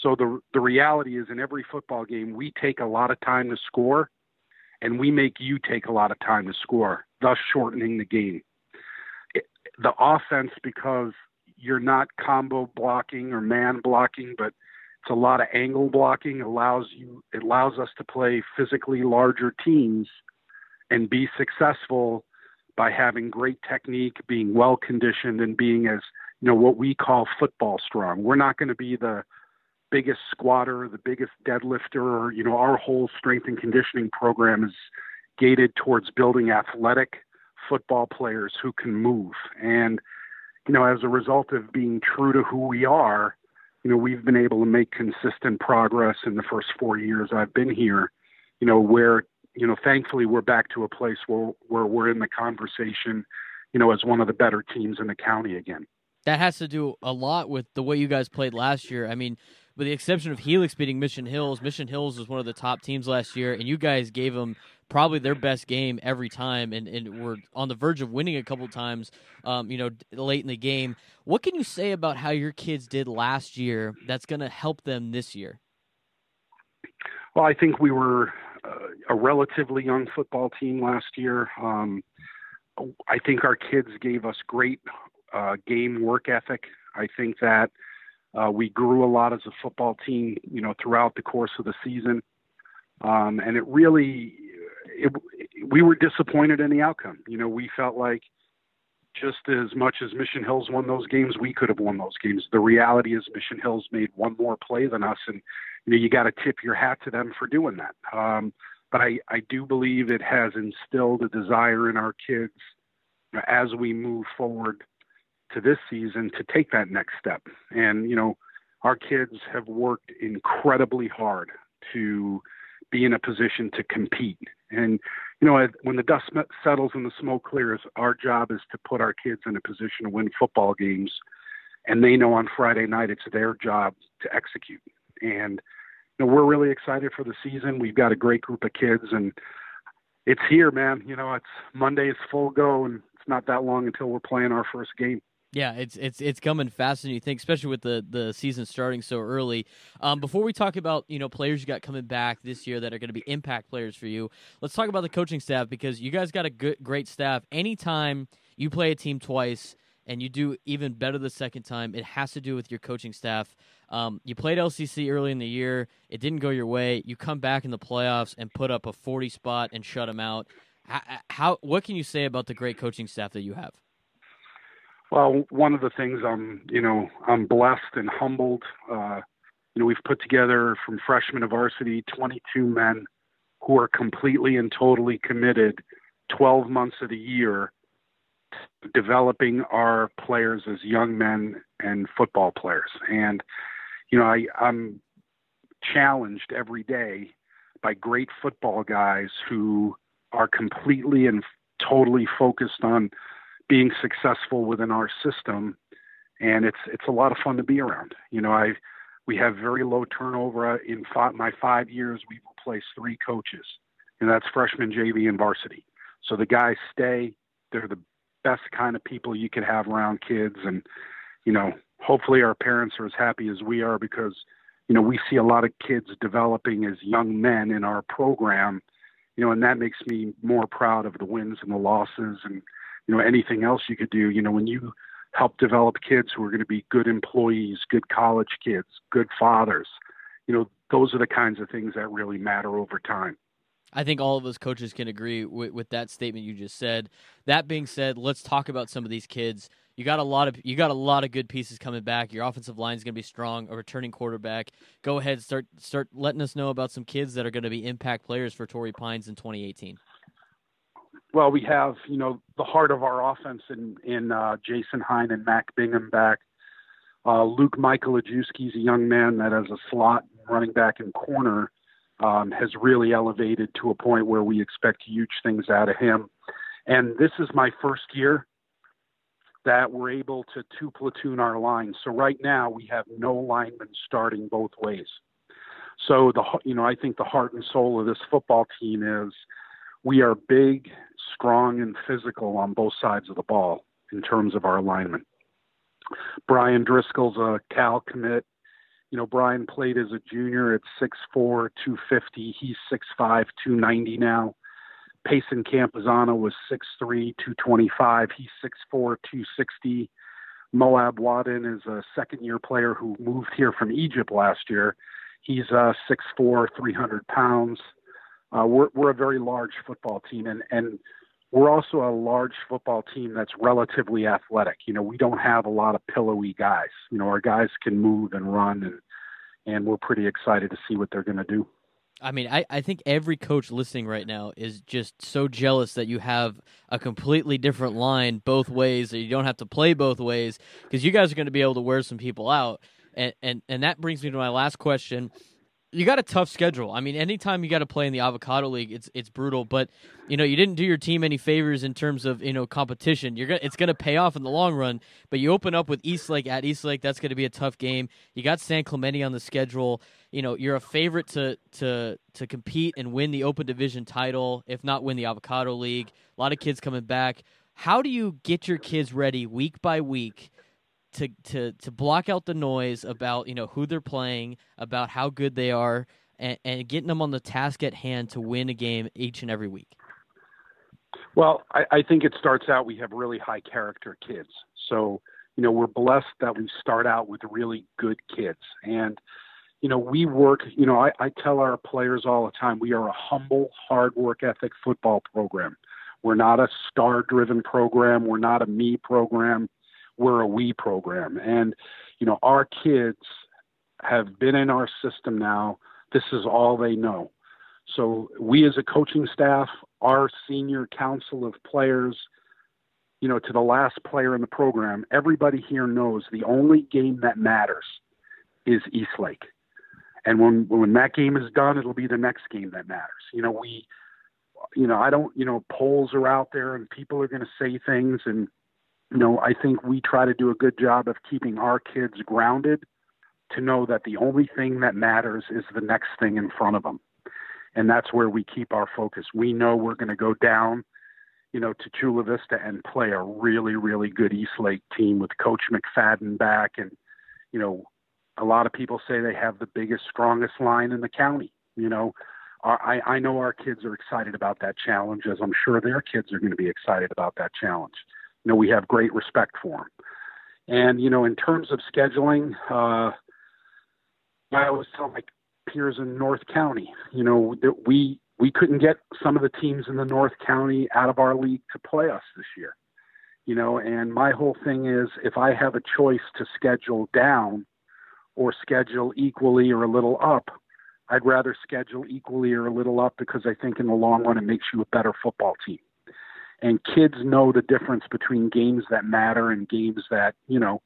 So the the reality is in every football game we take a lot of time to score and we make you take a lot of time to score, thus shortening the game. It, the offense because you're not combo blocking or man blocking, but it's a lot of angle blocking allows you it allows us to play physically larger teams and be successful by having great technique, being well conditioned and being as you know what we call football strong. We're not going to be the biggest squatter, the biggest deadlifter. You know, our whole strength and conditioning program is gated towards building athletic football players who can move. And, you know, as a result of being true to who we are, you know, we've been able to make consistent progress in the first four years I've been here, you know, where, you know, thankfully we're back to a place where, where we're in the conversation, you know, as one of the better teams in the county again. That has to do a lot with the way you guys played last year. I mean, with the exception of Helix beating Mission Hills, Mission Hills was one of the top teams last year, and you guys gave them probably their best game every time, and, and were on the verge of winning a couple times, um, you know, late in the game. What can you say about how your kids did last year that's going to help them this year? Well, I think we were a relatively young football team last year. Um, I think our kids gave us great uh, game work ethic. I think that uh, we grew a lot as a football team, you know, throughout the course of the season, um, and it really, it, we were disappointed in the outcome. You know, we felt like just as much as Mission Hills won those games, we could have won those games. The reality is Mission Hills made one more play than us, and you know you got to tip your hat to them for doing that. Um, but I, I do believe it has instilled a desire in our kids as we move forward to this season to take that next step. And you know, our kids have worked incredibly hard to be in a position to compete. And you know, when the dust settles and the smoke clears, our job is to put our kids in a position to win football games. And they know on Friday night it's their job to execute. And you know, we're really excited for the season. We've got a great group of kids, and it's here, man. You know, it's Monday is full go, and it's not that long until we're playing our first game. Yeah, it's it's it's coming faster than you think, especially with the the season starting so early. Um, before we talk about you know players you got coming back this year that are going to be impact players for you, let's talk about the coaching staff because you guys got a good great staff. Anytime you play a team twice and you do even better the second time, it has to do with your coaching staff. Um, you played LCC early in the year, it didn't go your way. You come back in the playoffs and put up a forty spot and shut them out. How, how what can you say about the great coaching staff that you have? Well, one of the things I'm, you know, I'm blessed and humbled. Uh, you know, we've put together from freshman to varsity 22 men who are completely and totally committed 12 months of the year developing our players as young men and football players. And, you know, I, I'm challenged every day by great football guys who are completely and totally focused on being successful within our system, and it's it's a lot of fun to be around. You know, I we have very low turnover in five, my five years. We've replaced three coaches, and that's freshman, JV, and varsity. So the guys stay. They're the best kind of people you could have around kids, and you know, hopefully our parents are as happy as we are because you know we see a lot of kids developing as young men in our program. You know, and that makes me more proud of the wins and the losses and you know anything else you could do you know when you help develop kids who are going to be good employees good college kids good fathers you know those are the kinds of things that really matter over time I think all of us coaches can agree with, with that statement you just said. That being said, let's talk about some of these kids. You got a lot of you got a lot of good pieces coming back. Your offensive line is going to be strong. A returning quarterback. Go ahead, start start letting us know about some kids that are going to be impact players for Torrey Pines in 2018 well, we have you know the heart of our offense in in uh, Jason Hine and Mac Bingham back. Uh, Luke Michael Ajewski's a young man that as a slot running back and corner um, has really elevated to a point where we expect huge things out of him. And this is my first year that we're able to two platoon our line. So right now we have no linemen starting both ways. So the you know I think the heart and soul of this football team is we are big, strong, and physical on both sides of the ball in terms of our alignment. Brian Driscoll's a Cal commit. You know, Brian played as a junior at 6'4, 250. He's 6'5, 290 now. Payson Campazano was 6'3, 225. He's 6'4, 260. Moab Wadden is a second year player who moved here from Egypt last year. He's uh, 6'4, 300 pounds. Uh, we're we're a very large football team, and and we're also a large football team that's relatively athletic. You know, we don't have a lot of pillowy guys. You know, our guys can move and run, and and we're pretty excited to see what they're going to do. I mean, I, I think every coach listening right now is just so jealous that you have a completely different line both ways, that you don't have to play both ways, because you guys are going to be able to wear some people out. And, and and that brings me to my last question you got a tough schedule. I mean, anytime you got to play in the Avocado League, it's it's brutal. But you know, you didn't do your team any favors in terms of you know competition. You're gonna it's gonna pay off in the long run. But you open up with Eastlake at Eastlake. That's gonna be a tough game. You got San Clemente on the schedule. You know, you're a favorite to to to compete and win the Open Division title, if not win the Avocado League. A lot of kids coming back. How do you get your kids ready week by week? To to to block out the noise about you know who they're playing, about how good they are, and, and getting them on the task at hand to win a game each and every week? Well, I, I think it starts out we have really high character kids. So, you know, we're blessed that we start out with really good kids. And, you know, we work, you know, I, I tell our players all the time, we are a humble, hard work ethic football program. We're not a star driven program. We're not a me program. We're a we program. And, you know, our kids have been in our system now. This is all they know. So we as a coaching staff, our senior council of players, you know, to the last player in the program, everybody here knows the only game that matters is Eastlake. And when when that game is done, it'll be the next game that matters. You know, we you know, I don't, you know, polls are out there and people are going to say things and you know, I think we try to do a good job of keeping our kids grounded to know that the only thing that matters is the next thing in front of them and that's where we keep our focus. We know we're going to go down, you know, to Chula Vista and play a really, really good Eastlake team with Coach McFadden back, and you know, a lot of people say they have the biggest, strongest line in the county. You know, our, I I know our kids are excited about that challenge, as I'm sure their kids are going to be excited about that challenge. You know, we have great respect for them, and you know, in terms of scheduling. uh I always tell my peers in North County. You know, that we we couldn't get some of the teams in the North County out of our league to play us this year. You know, and my whole thing is if I have a choice to schedule down or schedule equally or a little up, I'd rather schedule equally or a little up because I think in the long run it makes you a better football team. And kids know the difference between games that matter and games that, you know,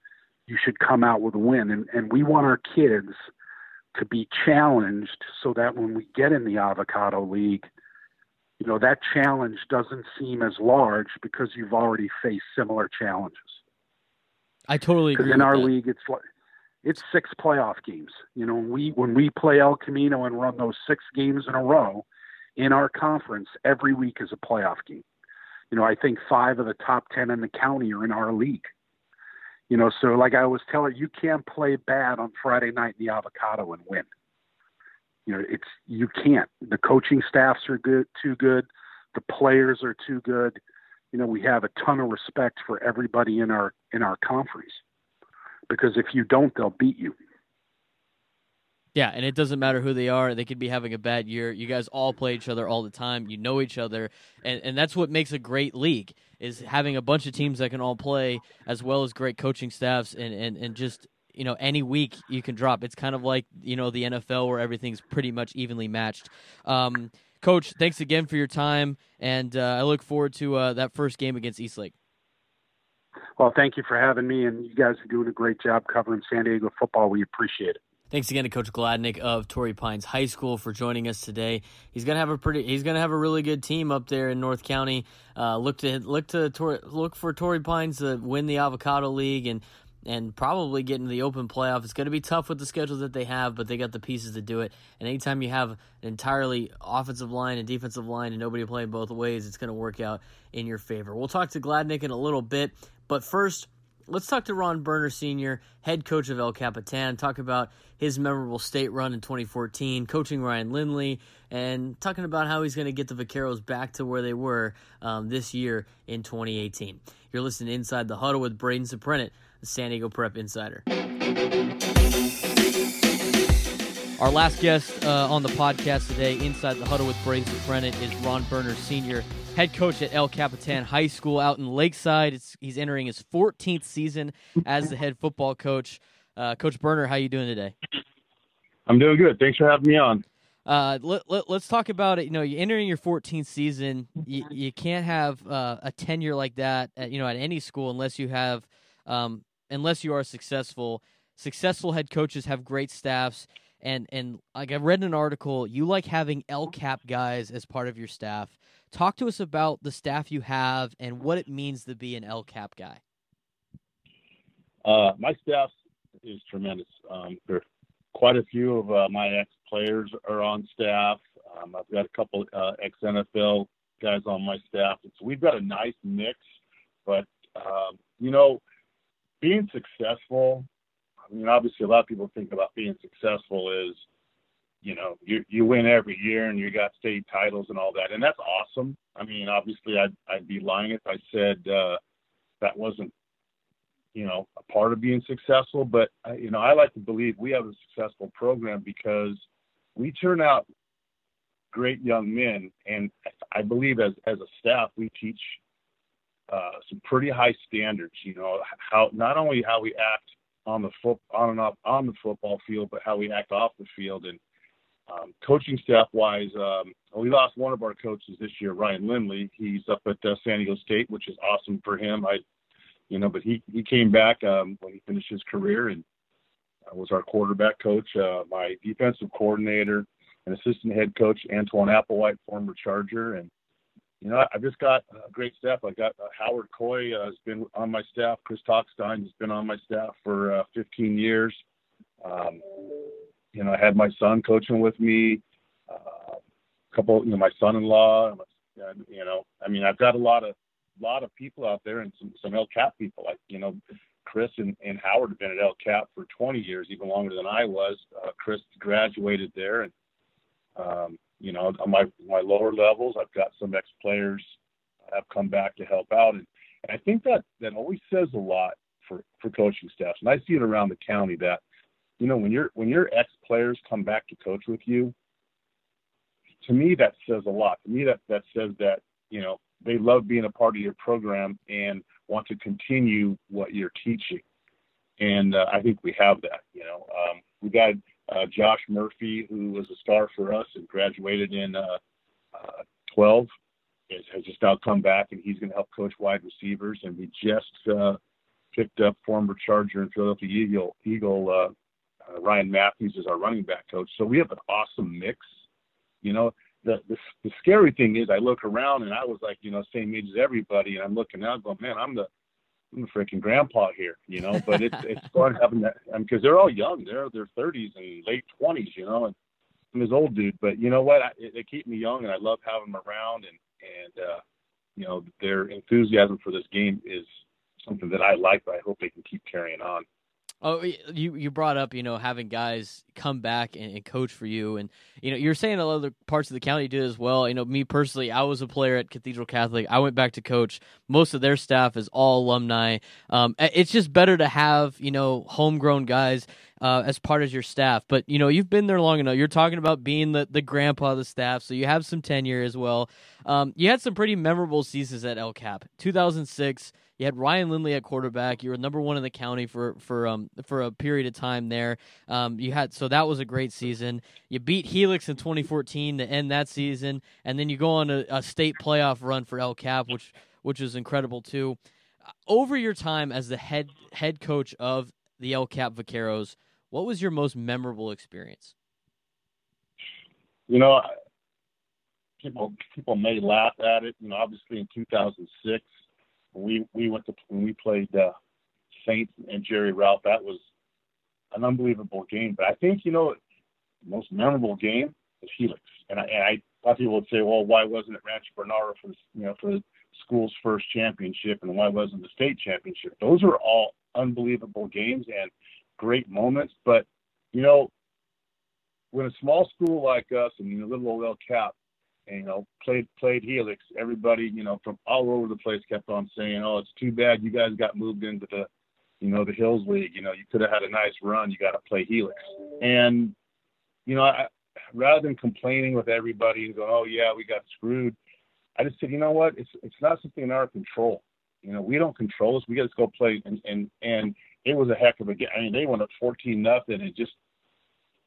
you should come out with a win. And and we want our kids – to be challenged so that when we get in the avocado league, you know, that challenge doesn't seem as large because you've already faced similar challenges. I totally agree. in our that. league, it's like it's six playoff games. You know, we when we play El Camino and run those six games in a row in our conference, every week is a playoff game. You know, I think five of the top ten in the county are in our league. You know, so like I always tell her, you can't play bad on Friday night in the avocado and win. You know, it's you can't. The coaching staffs are good, too good. The players are too good. You know, we have a ton of respect for everybody in our in our conference because if you don't, they'll beat you. Yeah, and it doesn't matter who they are. They could be having a bad year. You guys all play each other all the time. You know each other, and and that's what makes a great league is having a bunch of teams that can all play as well as great coaching staffs and and and just you know any week you can drop. It's kind of like you know the NFL where everything's pretty much evenly matched. Um, Coach, thanks again for your time, and uh, I look forward to uh, that first game against Eastlake. Well, thank you for having me, and you guys are doing a great job covering San Diego football. We appreciate it. Thanks again to Coach Gladnick of Torrey Pines High School for joining us today. He's gonna have a pretty, he's gonna have a really good team up there in North County. Uh, look to look to look for Torrey Pines to win the Avocado League and and probably get into the open playoff. It's going to be tough with the schedule that they have, but they got the pieces to do it. And anytime you have an entirely offensive line and defensive line and nobody playing both ways, it's going to work out in your favor. We'll talk to Gladnick in a little bit, but first let's talk to Ron Burner Sr., head coach of El Capitan, talk about his memorable state run in 2014, coaching Ryan Lindley, and talking about how he's going to get the Vaqueros back to where they were um, this year in 2018. You're listening Inside the Huddle with Braden Suprenant, the San Diego Prep Insider. Our last guest uh, on the podcast today, Inside the Huddle with Braden Suprenant, is Ron Burner Sr., head coach at El Capitan High School out in Lakeside. It's, he's entering his 14th season as the head football coach. Uh, coach Burner, how are you doing today? I'm doing good. Thanks for having me on. Uh, let, let, us talk about it. You know, you're entering your 14th season. You, you can't have uh, a tenure like that, at, you know, at any school unless you have, um, unless you are successful. Successful head coaches have great staffs, and and like I read an article, you like having El Cap guys as part of your staff. Talk to us about the staff you have and what it means to be an El Cap guy. Uh, my staff is tremendous. Um, there quite a few of uh, my ex players are on staff. Um, I've got a couple uh, ex NFL guys on my staff. So we've got a nice mix, but um, you know, being successful. I mean, obviously, a lot of people think about being successful is you know, you you win every year and you got state titles and all that, and that's awesome. I mean, obviously, I'd I'd be lying if I said uh, that wasn't, you know, a part of being successful. But uh, you know, I like to believe we have a successful program because we turn out great young men, and I believe as as a staff we teach uh, some pretty high standards. You know, how not only how we act on the foot on and off on the football field, but how we act off the field. And um, coaching staff wise, um, we lost one of our coaches this year, Ryan Lindley. He's up at uh, San Diego State, which is awesome for him. I, you know, but he he came back um, when he finished his career and uh, was our quarterback coach. Uh, my defensive coordinator and assistant head coach Antoine Applewhite, former Charger, and you know, I've just got a great staff. I got uh, Howard Coy uh, has been on my staff. Chris Talkstein has been on my staff for uh, 15 years. Um, you know, I had my son coaching with me. Uh, a couple, you know, my son-in-law. You know, I mean, I've got a lot of lot of people out there and some some El Cap people. Like you know, Chris and, and Howard have been at El Cap for 20 years, even longer than I was. Uh, Chris graduated there, and um, you know, on my my lower levels, I've got some ex players have come back to help out, and, and I think that that always says a lot for for coaching staffs. And I see it around the county that, you know, when your when your ex players come back to coach with you, to me that says a lot. To me that that says that you know they love being a part of your program and want to continue what you're teaching. And uh, I think we have that. You know, um, we got uh, Josh Murphy, who was a star for us and graduated in uh, uh, 12, is, has just now come back and he's going to help coach wide receivers. And we just uh, picked up former Charger and Philadelphia Eagle, Eagle uh, uh, Ryan Mathews as our running back coach. So we have an awesome mix. You know, the, the the scary thing is I look around and I was like, you know, same age as everybody, and I'm looking out going, man, I'm the I'm a freaking grandpa here, you know. But it's it's fun having that because they're all young. They're they're 30s and late 20s, you know. And I'm his old dude, but you know what? I, they keep me young, and I love having them around. And and uh, you know, their enthusiasm for this game is something that I like. But I hope they can keep carrying on. Oh, you you brought up you know having guys come back and, and, coach for you, and you know you're saying a lot of parts of the county did as well. You know, me personally, I was a player at Cathedral Catholic. I went back to coach. Most of their staff is all alumni. Um, it's just better to have you know homegrown guys uh, as part of your staff. But you know you've been there long enough. You're talking about being the the grandpa of the staff, so you have some tenure as well. Um, you had some pretty memorable seasons at El Cap. 2006. You had Ryan Lindley at quarterback. You were number one in the county for for um for a period of time there. Um, you had so that was a great season. You beat Helix in 2014 to end that season, and then you go on a, a state playoff run for El Cap, which which was incredible too. Over your time as the head head coach of the El Cap Vaqueros, what was your most memorable experience? You know, people people may laugh at it. You know, obviously in 2006 we we went to when we played uh, Saints and Jerry Ralph. That was an unbelievable game. But I think you know the most memorable game is Helix, and I, and I a lot of people would say, well, why wasn't it Rancho Bernardo for you know for the school's first championship, and why wasn't the state championship? Those are all unbelievable games and great moments. But you know, when a small school like us and you know, little old El Cap you know, played played Helix. Everybody, you know, from all over the place kept on saying, "Oh, it's too bad you guys got moved into the, you know, the Hills League. You know, you could have had a nice run. You got to play Helix." And, you know, I, rather than complaining with everybody and going, "Oh yeah, we got screwed," I just said, "You know what? It's it's not something in our control. You know, we don't control this. We got to go play." And and and it was a heck of a game. I mean, they went up 14 nothing and just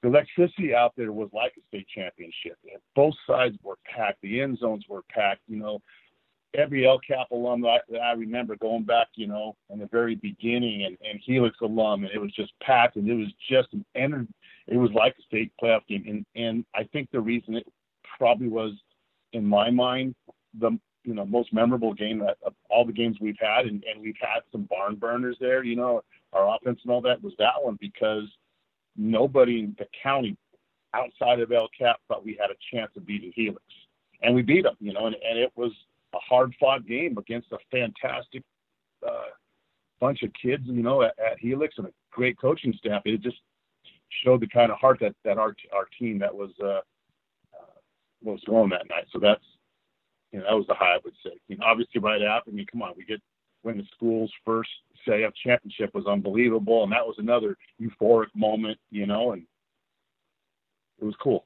the electricity out there was like a state championship. Both sides were packed. The end zones were packed. You know, every El Cap alum that I, remember going back, you know, in the very beginning, and, and Helix alum, and it was just packed, and it was just an energy. It was like a state playoff game, and and I think the reason it probably was, in my mind, the you know most memorable game that of all the games we've had, and, and we've had some barn burners there. You know, our offense and all that was that one because nobody in the county outside of El Cap thought we had a chance of beating Helix. And we beat them, you know, and, and it was a hard fought game against a fantastic uh, bunch of kids, you know, at, at Helix and a great coaching staff. It just, showed the kind of heart that that our our team that was uh, uh, was going that night. So that's you know that was the high I would say. You know, obviously right after, I mean, come on, we get when the school's first CIF championship was unbelievable, and that was another euphoric moment, you know, and it was cool.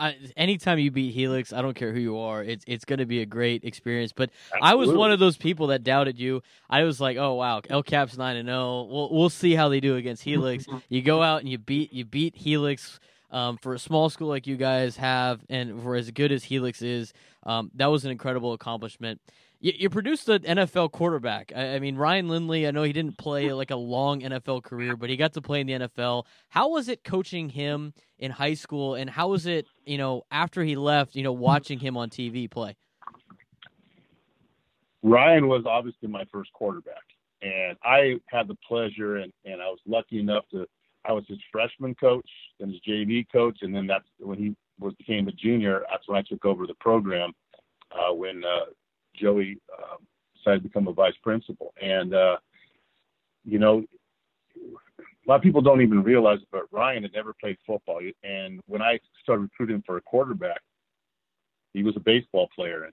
I, anytime you beat Helix, I don't care who you are, it's it's going to be a great experience. But Absolutely. I was one of those people that doubted you. I was like, oh wow, El Cap's nine and zero. Oh. We'll we'll see how they do against Helix. you go out and you beat you beat Helix. Um, for a small school like you guys have, and for as good as Helix is, um, that was an incredible accomplishment. You, you produced an NFL quarterback. I, I, mean, Ryan Lindley. I know he didn't play like a long NFL career, but he got to play in the NFL. How was it coaching him in high school, and how was it, you know, after he left, you know, watching him on TV play? Ryan was obviously my first quarterback, and I had the pleasure and, and I was lucky enough to. I was his freshman coach, then his JV coach, and then that's when he was became a junior. That's when I took over the program. Uh, when uh, Joey uh, decided to become a vice principal. And, uh, you know, a lot of people don't even realize it, but Ryan had never played football. And when I started recruiting for a quarterback, he was a baseball player. And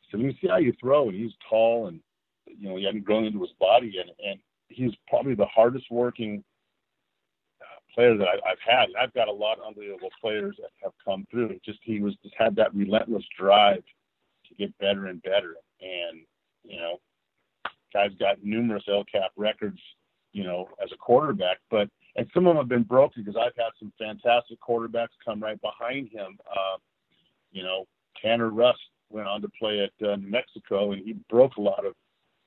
he said, let me see how you throw. And he's tall and, you know, he hadn't grown into his body. And, and he's probably the hardest working uh, player that I, have had. I've got a lot of unbelievable players that have come through. Just he was just had that relentless drive get better and better. And, you know, guy's got numerous El Cap records, you know, as a quarterback, but, and some of them have been broken because I've had some fantastic quarterbacks come right behind him. Uh, you know, Tanner Rust went on to play at uh, New Mexico and he broke a lot of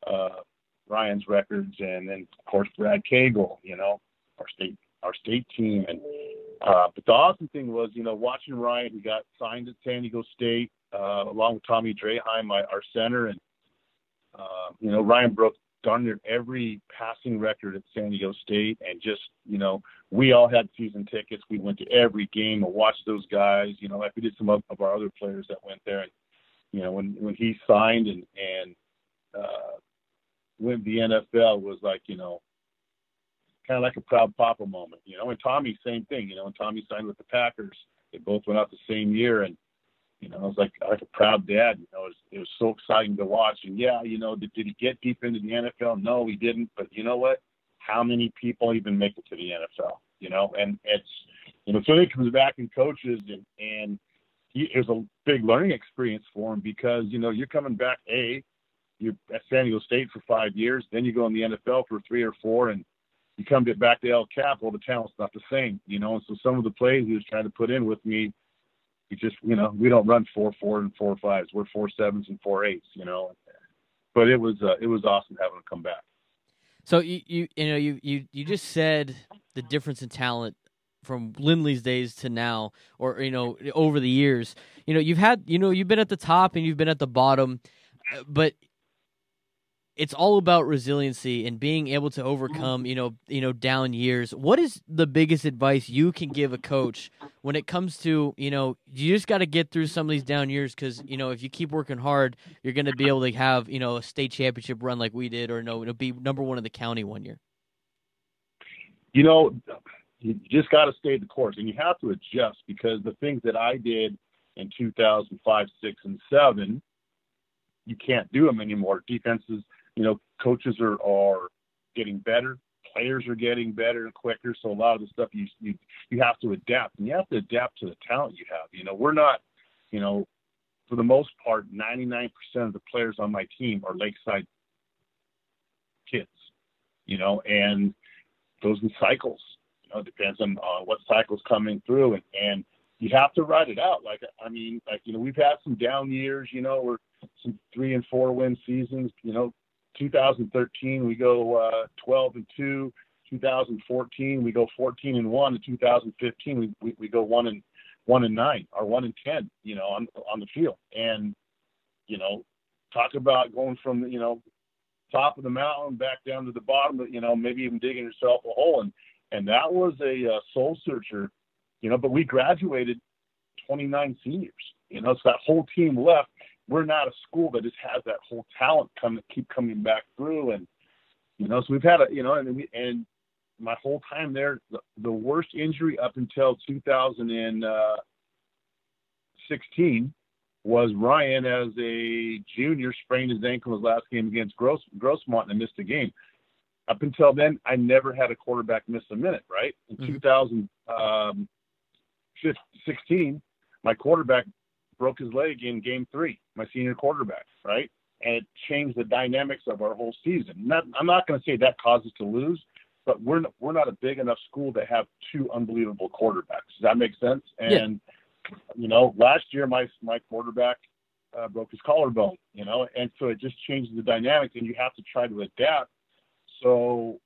uh, Ryan's records. And then, of course, Brad Cagle, you know, our state our state team. And uh, but the awesome thing was, you know, watching Ryan, he got signed at San Diego State uh, along with Tommy Draheim, my, our center, and uh, you know Ryan broke darn near every passing record at San Diego State, and just you know we all had season tickets. We went to every game and watched those guys. You know, like we did some of, of our other players that went there, and you know when when he signed and and uh, went the NFL was like you know kind of like a proud papa moment. You know, and Tommy same thing. You know, when Tommy signed with the Packers, they both went out the same year, and you know, I was like like a proud dad. You know, it was, it was so exciting to watch. And yeah, you know, did, did he get deep into the NFL? No, he didn't. But you know what? How many people even make it to the NFL? You know, and it's you know, so he comes back and coaches, and and he, it was a big learning experience for him because you know you're coming back a you're at San Diego State for five years, then you go in the NFL for three or four, and you come to back to El Cap, well, the talent's not the same, you know. And so some of the plays he was trying to put in with me we just you know we don't run four four and four fives. We're four sevens and four eights. You know, but it was uh, it was awesome having him come back. So you you you know you you you just said the difference in talent from Lindley's days to now, or you know over the years. You know you've had you know you've been at the top and you've been at the bottom, but it's all about resiliency and being able to overcome, mm-hmm. you know, you know, down years. What is the biggest advice you can give a coach when it comes to, you know, you just got to get through some of these down years because, you know, if you keep working hard, you're going to be able to have, you know, a state championship run like we did, or no, be number one in the county one year. You know, you just got to stay the course, and you have to adjust because the things that I did in 2005, six, and seven, you can't do them anymore. Defenses you know, coaches are are getting better, players are getting better and quicker. So a lot of the stuff you you you have to adapt, and you have to adapt to the talent you have. You know, we're not, you know, for the most part, 99% of the players on my team are Lakeside kids. You know, and those in cycles. You know, it depends on uh, what cycle's coming through, and and you have to ride it out. Like I mean, like you know, we've had some down years. You know, or some three and four win seasons. You know, 2013 we go uh, 12 and two. 2014 we go 14 and one. In 2015 we, we, we go one and one and nine or one and ten. You know on on the field and you know talk about going from you know top of the mountain back down to the bottom. You know maybe even digging yourself a hole and and that was a uh, soul searcher. You know, but we graduated 29 seniors. You know, so that whole team left we're not a school that just has that whole talent come keep coming back through and you know so we've had a you know and we, and my whole time there, the, the worst injury up until 2016 was Ryan as a junior sprained his ankle in his last game against Gross, Grossmont and missed a game. Up until then, I never had a quarterback miss a minute. Right in mm-hmm. 2016, my quarterback broke his leg in Game Three. My senior quarterback, right, and it changed the dynamics of our whole season. Not, I'm not going to say that caused us to lose, but we're not, we're not a big enough school to have two unbelievable quarterbacks. Does that make sense? And yeah. you know, last year my my quarterback uh, broke his collarbone. You know, and so it just changes the dynamic, and you have to try to adapt. So,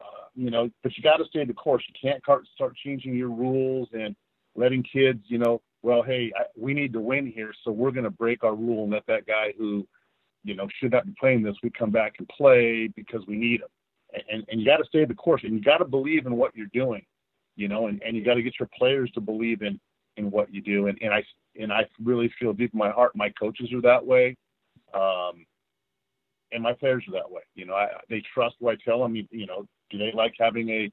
uh, you know, but you got to stay the course. You can't start changing your rules and letting kids, you know, well, hey, I, we need to win here, so we're going to break our rule and let that guy who, you know, should not be playing this, we come back and play because we need him and, and you got to stay the course and you got to believe in what you're doing, you know, and, and you got to get your players to believe in, in what you do. And, and I, and I really feel deep in my heart, my coaches are that way. Um, and my players are that way. You know, I, they trust what I tell them. You, you know, do they like having a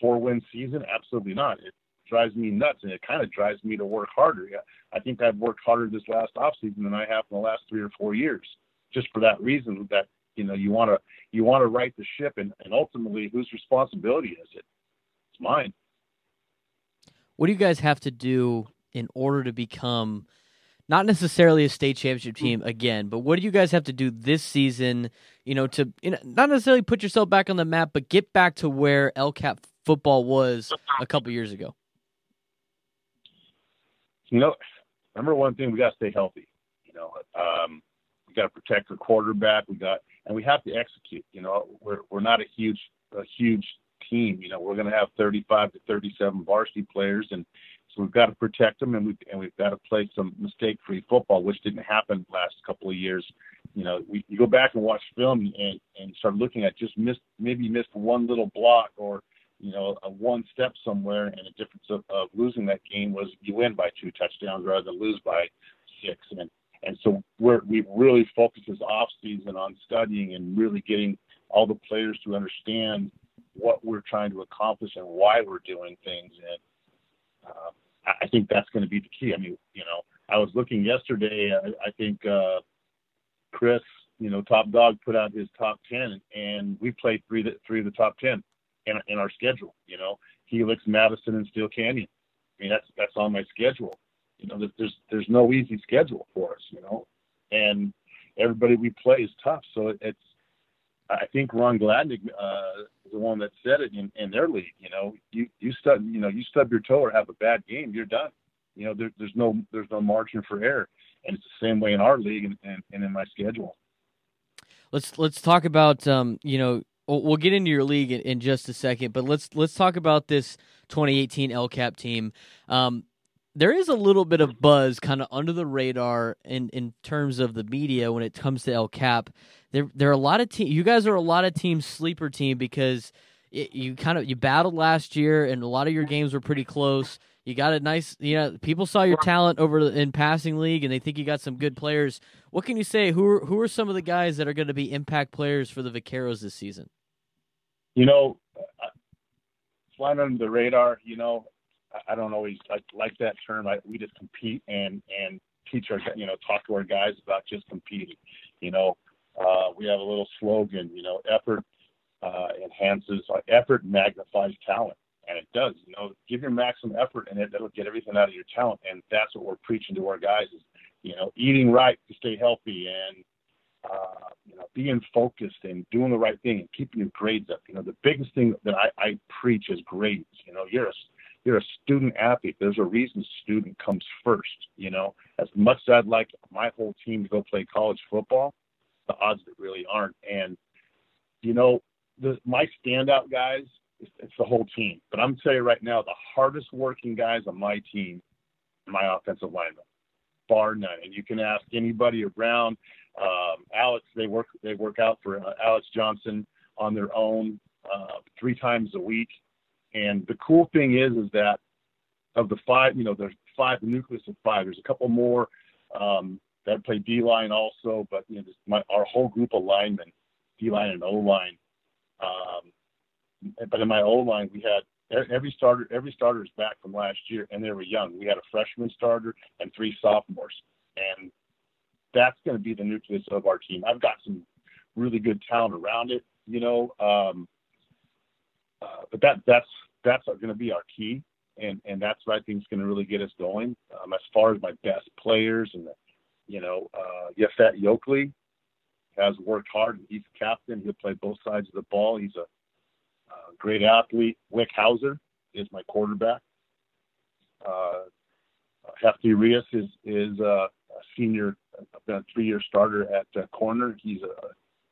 four win season? Absolutely not. It drives me nuts and it kind of drives me to work harder. I think I've worked harder this last off season than I have in the last three or four years, just for that reason that you know you want to you want to right the ship and, and ultimately whose responsibility is it? It's mine. What do you guys have to do in order to become not necessarily a state championship team hmm. again but what do you guys have to do this season you know to you know, not necessarily put yourself back on the map but get back to where El Cap football was a couple years ago you know number one thing we got to stay healthy you know um, we got to protect the quarterback we got and we have to execute. You know, we're we're not a huge a huge team. You know, we're going to have 35 to 37 varsity players, and so we've got to protect them, and we and we've got to play some mistake-free football, which didn't happen last couple of years. You know, we you go back and watch film and and start looking at just missed maybe missed one little block or you know a one step somewhere, and the difference of, of losing that game was you win by two touchdowns rather than lose by six. And and so we're, we've really focused this off season on studying and really getting all the players to understand what we're trying to accomplish and why we're doing things. And uh, I think that's going to be the key. I mean, you know, I was looking yesterday. I, I think uh, Chris, you know, Top Dog put out his top ten, and we played three three of the top ten in, in our schedule. You know, Helix, Madison, and Steele Canyon. I mean, that's that's on my schedule you know, there's there's no easy schedule for us, you know, and everybody we play is tough. So it's I think Ron Gladnick uh, is the one that said it in, in their league. You know, you you stub you know you stub your toe or have a bad game, you're done. You know, there, there's no there's no margin for error, and it's the same way in our league and, and, and in my schedule. Let's let's talk about um, you know we'll get into your league in, in, just a second, but let's let's talk about this 2018 El Cap team. Um, there is a little bit of buzz kind of under the radar in, in terms of the media when it comes to El Cap. There there are a lot of team. You guys are a lot of team sleeper team because it, you kind of you battled last year and a lot of your games were pretty close. You got a nice, you know, people saw your talent over in passing league and they think you got some good players. What can you say? Who are, who are some of the guys that are going to be impact players for the Vaqueros this season? You know, flying under the radar. You know, I don't always like like that term. I, we just compete and and teach our you know talk to our guys about just competing. You know, uh, we have a little slogan. You know, effort uh, enhances uh, effort magnifies talent, and it does. You know, give your maximum effort, and it, it'll get everything out of your talent. And that's what we're preaching to our guys is you know eating right to stay healthy and uh, you know, being focused and doing the right thing and keeping your grades up. You know, the biggest thing that I, I preach is grades. You know, you're a you're a student athlete. There's a reason student comes first. You know, as much as I'd like my whole team to go play college football, the odds that really aren't. And you know, the, my standout guys, it's, the whole team. But I'm telling you right now, the hardest working guys on my team, my offensive linemen, bar none. And you can ask anybody around. Um, Alex, they work they work out for uh, Alex Johnson on their own uh, three times a week and the cool thing is, is that of the five, you know, there's five, the nucleus of five. There's a couple more um, that play D line also, but you know, my, our whole group of linemen, D line and O line, um, but in my old line, we had every starter. Every starter is back from last year, and they were young. We had a freshman starter and three sophomores, and that's going to be the nucleus of our team. I've got some really good talent around it, you know, um, uh, but that that's that's going to be our key, and and that's what I think is going to really get us going. Um, as far as my best players, and the, you know, uh, Yafet Yokley has worked hard. and He's a captain. He'll play both sides of the ball. He's a great athlete. Wick Hauser is my quarterback. Uh, Hefty Rios is is uh, a senior, been a three-year starter at corner. He's a,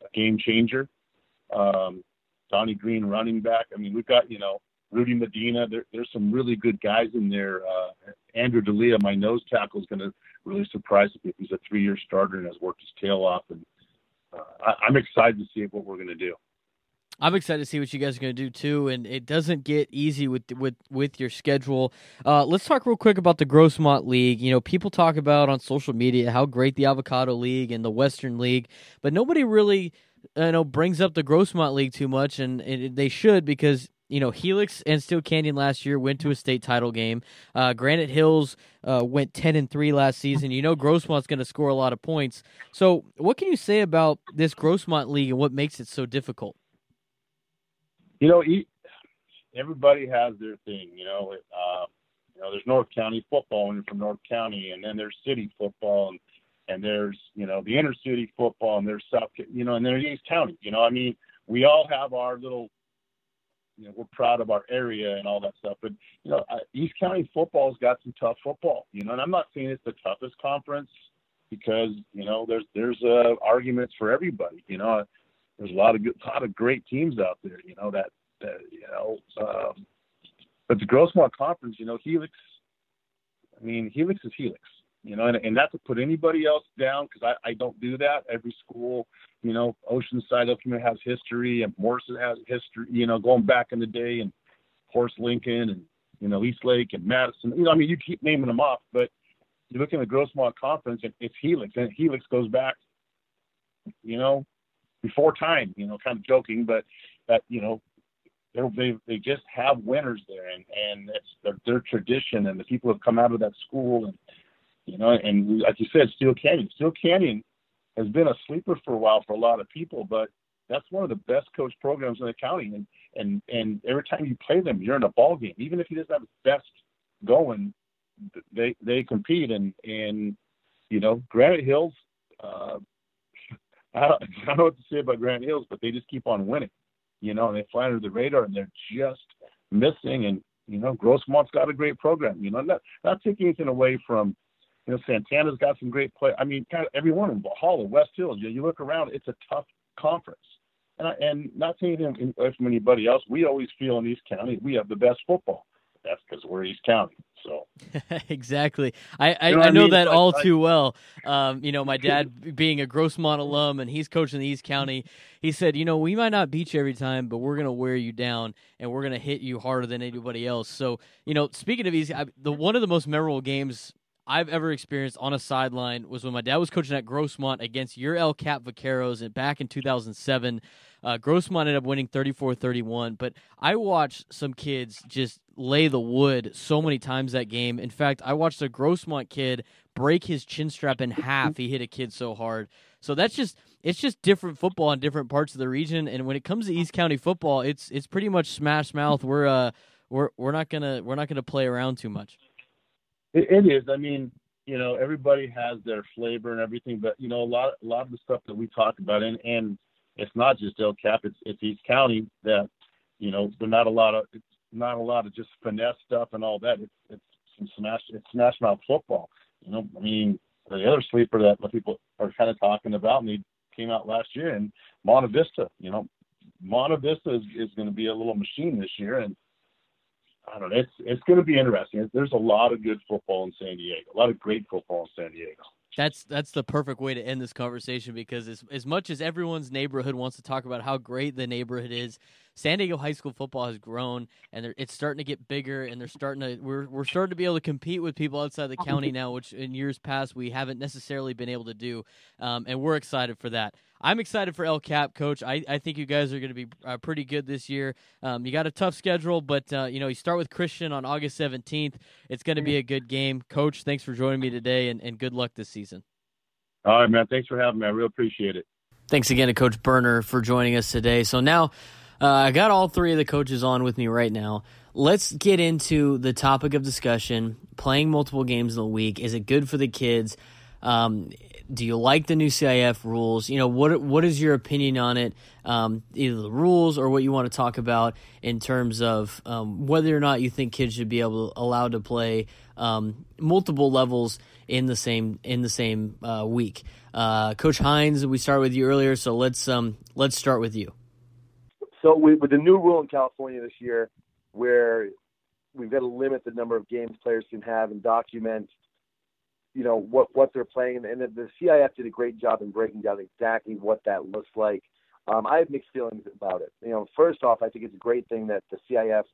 a game changer. Um, Donnie Green, running back. I mean, we've got you know Rudy Medina. There, there's some really good guys in there. Uh, Andrew D'Elia, my nose tackle, is going to really surprise me. He's a three-year starter and has worked his tail off. And uh, I, I'm excited to see what we're going to do. I'm excited to see what you guys are going to do too, and it doesn't get easy with with with your schedule. Uh, let's talk real quick about the Grossmont League. You know, people talk about on social media how great the Avocado League and the Western League, but nobody really you know brings up the Grossmont League too much, and it, they should because you know, Helix and Steele Canyon last year went to a state title game. Uh, Granite Hills uh, went ten and three last season. You know, Grossmont's going to score a lot of points. So, what can you say about this Grossmont league and what makes it so difficult? You know, everybody has their thing. You know, uh, you know, there's North County football when you're from North County, and then there's city football, and and there's you know the inner city football, and there's South, you know, and there's East County. You know, I mean, we all have our little you know, we're proud of our area and all that stuff. But you know, East County football's got some tough football. You know, and I'm not saying it's the toughest conference because you know there's there's uh, arguments for everybody. You know, there's a lot of good, a lot of great teams out there. You know that that you know, um, but the Grossmont Conference, you know, Helix. I mean, Helix is Helix you know, and, and not to put anybody else down because I, I don't do that. Every school, you know, Oceanside Ultimate has history, and Morrison has history, you know, going back in the day, and Horace Lincoln, and you know, Eastlake and Madison. You know, I mean, you keep naming them off, but you look in the Grossmont Conference, and it's Helix, and Helix goes back, you know, before time. You know, kind of joking, but that you know, they they just have winners there, and and it's their, their tradition, and the people have come out of that school, and you know, and like you said, Steele Canyon. Steele Canyon has been a sleeper for a while for a lot of people, but that's one of the best coach programs in the county. And and and every time you play them, you're in a ball game. Even if he doesn't have his best going, they they compete. And and you know, Granite Hills. Uh, I don't, I don't know what to say about Grand Hills, but they just keep on winning. You know, and they fly under the radar, and they're just missing. And you know, Grossmont's got a great program. You know, not not taking anything away from you know, Santana's got some great play. I mean, kind of every one of them, Hall West Hills. You, you look around, it's a tough conference. And, I, and not taking anything away from anybody else, we always feel in East County we have the best football. That's because we're East County. So exactly, I I, you know, I know I mean? that all too well. Um, you know, my dad being a Grossmont alum and he's coaching the East County. He said, you know, we might not beat you every time, but we're gonna wear you down and we're gonna hit you harder than anybody else. So you know, speaking of East, I, the one of the most memorable games I've ever experienced on a sideline was when my dad was coaching at Grossmont against your El Cap Vaqueros back in 2007. Uh, Grossmont ended up winning 34 31, but I watched some kids just lay the wood so many times that game. In fact, I watched a Grossmont kid break his chin strap in half. He hit a kid so hard. So that's just it's just different football in different parts of the region. And when it comes to East County football, it's it's pretty much smash mouth. We're uh we're we're not gonna we're not gonna play around too much. It, it is. I mean, you know, everybody has their flavor and everything, but you know, a lot, a lot of the stuff that we talk about, and and it's not just El Cap, it's it's East County that, you know, there's not a lot of, not a lot of just finesse stuff and all that. It's it's some smash, it's smash mouth football. You know, I mean, the other sleeper that people are kind of talking about, and he came out last year, and Monte Vista. You know, Monte Vista is, is going to be a little machine this year, and I don't know. It's it's going to be interesting. There's a lot of good football in San Diego. A lot of great football in San Diego. That's that's the perfect way to end this conversation because as as much as everyone's neighborhood wants to talk about how great the neighborhood is, San Diego high school football has grown, and it's starting to get bigger, and they're starting to we're we're starting to be able to compete with people outside the county now, which in years past we haven't necessarily been able to do, um, and we're excited for that. I'm excited for El Cap, Coach. I, I think you guys are going to be uh, pretty good this year. Um, you got a tough schedule, but uh, you know you start with Christian on August 17th. It's going to be a good game, Coach. Thanks for joining me today, and, and good luck this season. All right, man. Thanks for having me. I really appreciate it. Thanks again to Coach Burner for joining us today. So now uh, I got all three of the coaches on with me right now. Let's get into the topic of discussion playing multiple games in the week. Is it good for the kids? Um, do you like the new CIF rules? You know, what what is your opinion on it? Um, either the rules or what you want to talk about in terms of um, whether or not you think kids should be able allowed to play um, multiple levels in the same in the same uh, week. Uh, Coach Hines, we started with you earlier, so let's um, let's start with you. So we, with the new rule in California this year, where we've got to limit the number of games players can have and document you know what what they're playing, and the, the CIF did a great job in breaking down exactly what that looks like. Um, I have mixed feelings about it. You know, first off, I think it's a great thing that the CIF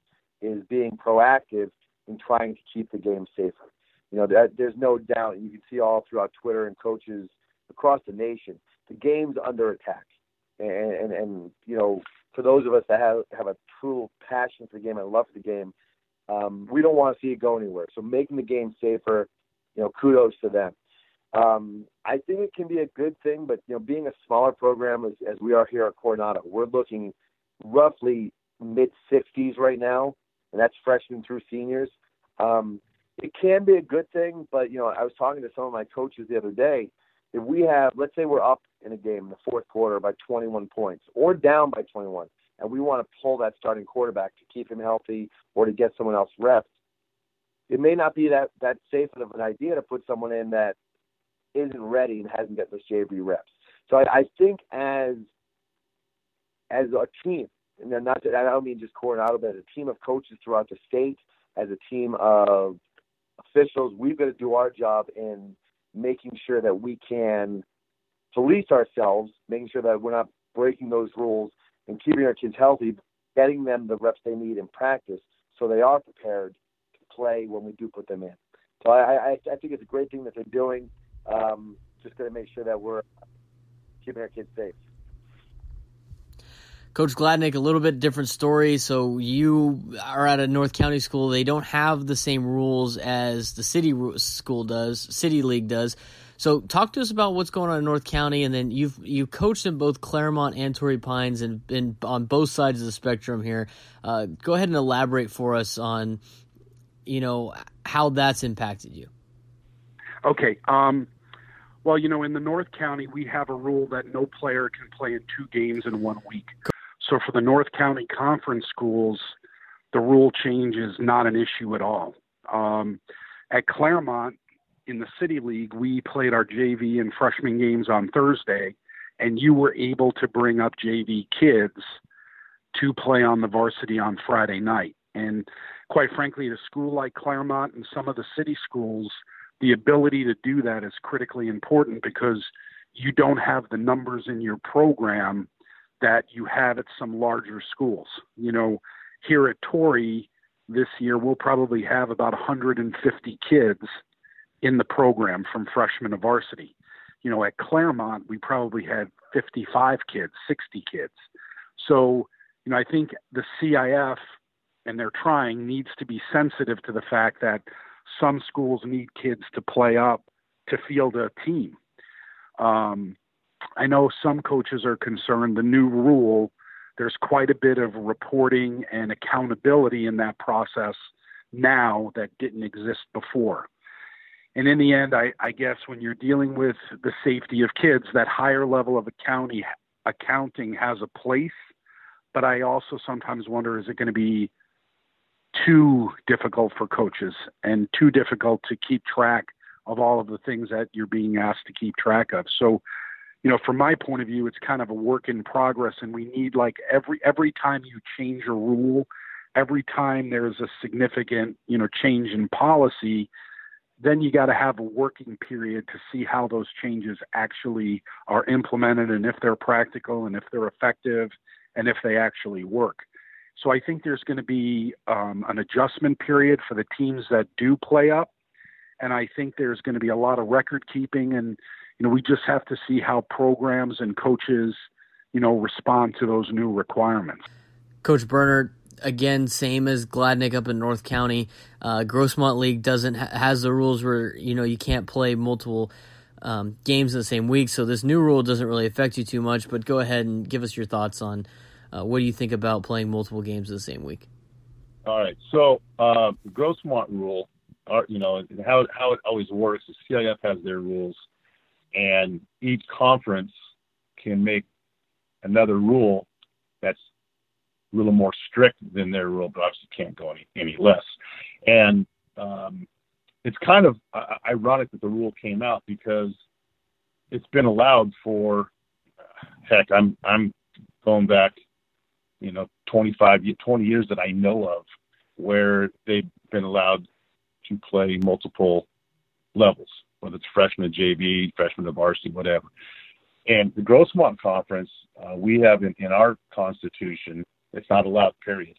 is being proactive in trying to keep the game safer. You know, that, there's no doubt. You can see all throughout Twitter and coaches across the nation, the game's under attack. And, and, and you know, for those of us that have, have a true passion for the game and love for the game, um, we don't want to see it go anywhere. So making the game safer, you know, kudos to them. Um, I think it can be a good thing, but you know, being a smaller program as, as we are here at Coronado, we're looking roughly mid 60s right now, and that's freshmen through seniors. Um, it can be a good thing, but you know, I was talking to some of my coaches the other day. If we have, let's say, we're up in a game in the fourth quarter by 21 points, or down by 21, and we want to pull that starting quarterback to keep him healthy or to get someone else reps, it may not be that that safe of an idea to put someone in that isn't ready and hasn't got those JV reps. So I, I think as as a team, and not that I don't mean just Coronado, but as a team of coaches throughout the state, as a team of officials, we've got to do our job in making sure that we can police ourselves, making sure that we're not breaking those rules and keeping our kids healthy, getting them the reps they need in practice so they are prepared to play when we do put them in. So I, I, I think it's a great thing that they're doing. Um, just going to make sure that we're keeping our kids safe. Coach Gladnick, a little bit different story. So you are at a North County school. They don't have the same rules as the city school does, city league does. So talk to us about what's going on in North County, and then you've you coached in both Claremont and Torrey Pines, and been on both sides of the spectrum here. Uh, go ahead and elaborate for us on you know, how that's impacted you. Okay. Um, well, you know, in the North County, we have a rule that no player can play in two games in one week. So for the North County Conference schools, the rule change is not an issue at all. Um, at Claremont, in the City League, we played our JV and freshman games on Thursday, and you were able to bring up JV kids to play on the varsity on Friday night. And quite frankly, at a school like Claremont and some of the city schools, the ability to do that is critically important because you don't have the numbers in your program that you have at some larger schools. You know, here at Torrey this year, we'll probably have about 150 kids in the program from freshman to varsity. You know, at Claremont, we probably had 55 kids, 60 kids. So, you know, I think the CIF and they're trying needs to be sensitive to the fact that some schools need kids to play up to field a team. Um, I know some coaches are concerned the new rule, there's quite a bit of reporting and accountability in that process now that didn't exist before. And in the end, I, I guess when you're dealing with the safety of kids, that higher level of accounting, accounting has a place. But I also sometimes wonder is it going to be too difficult for coaches and too difficult to keep track of all of the things that you're being asked to keep track of. So, you know, from my point of view, it's kind of a work in progress, and we need like every every time you change a rule, every time there's a significant you know change in policy, then you got to have a working period to see how those changes actually are implemented and if they're practical and if they're effective and if they actually work. So I think there's going to be um, an adjustment period for the teams that do play up, and I think there's going to be a lot of record keeping, and you know we just have to see how programs and coaches, you know, respond to those new requirements. Coach Burner, again, same as Gladnick up in North County. Uh, Grossmont League doesn't ha- has the rules where you know you can't play multiple um, games in the same week, so this new rule doesn't really affect you too much. But go ahead and give us your thoughts on uh, what do you think about playing multiple games in the same week? All right, so uh, the Grossmont rule, are, uh, you know how how it always works is CIF has their rules, and each conference can make another rule that's a little more strict than their rule, but obviously can't go any any less. And um, it's kind of uh, ironic that the rule came out because it's been allowed for heck i'm i'm going back you know 25 20 years that i know of where they've been allowed to play multiple levels whether it's freshman jv freshman varsity whatever and the grossmont conference uh, we have in, in our constitution it's not allowed period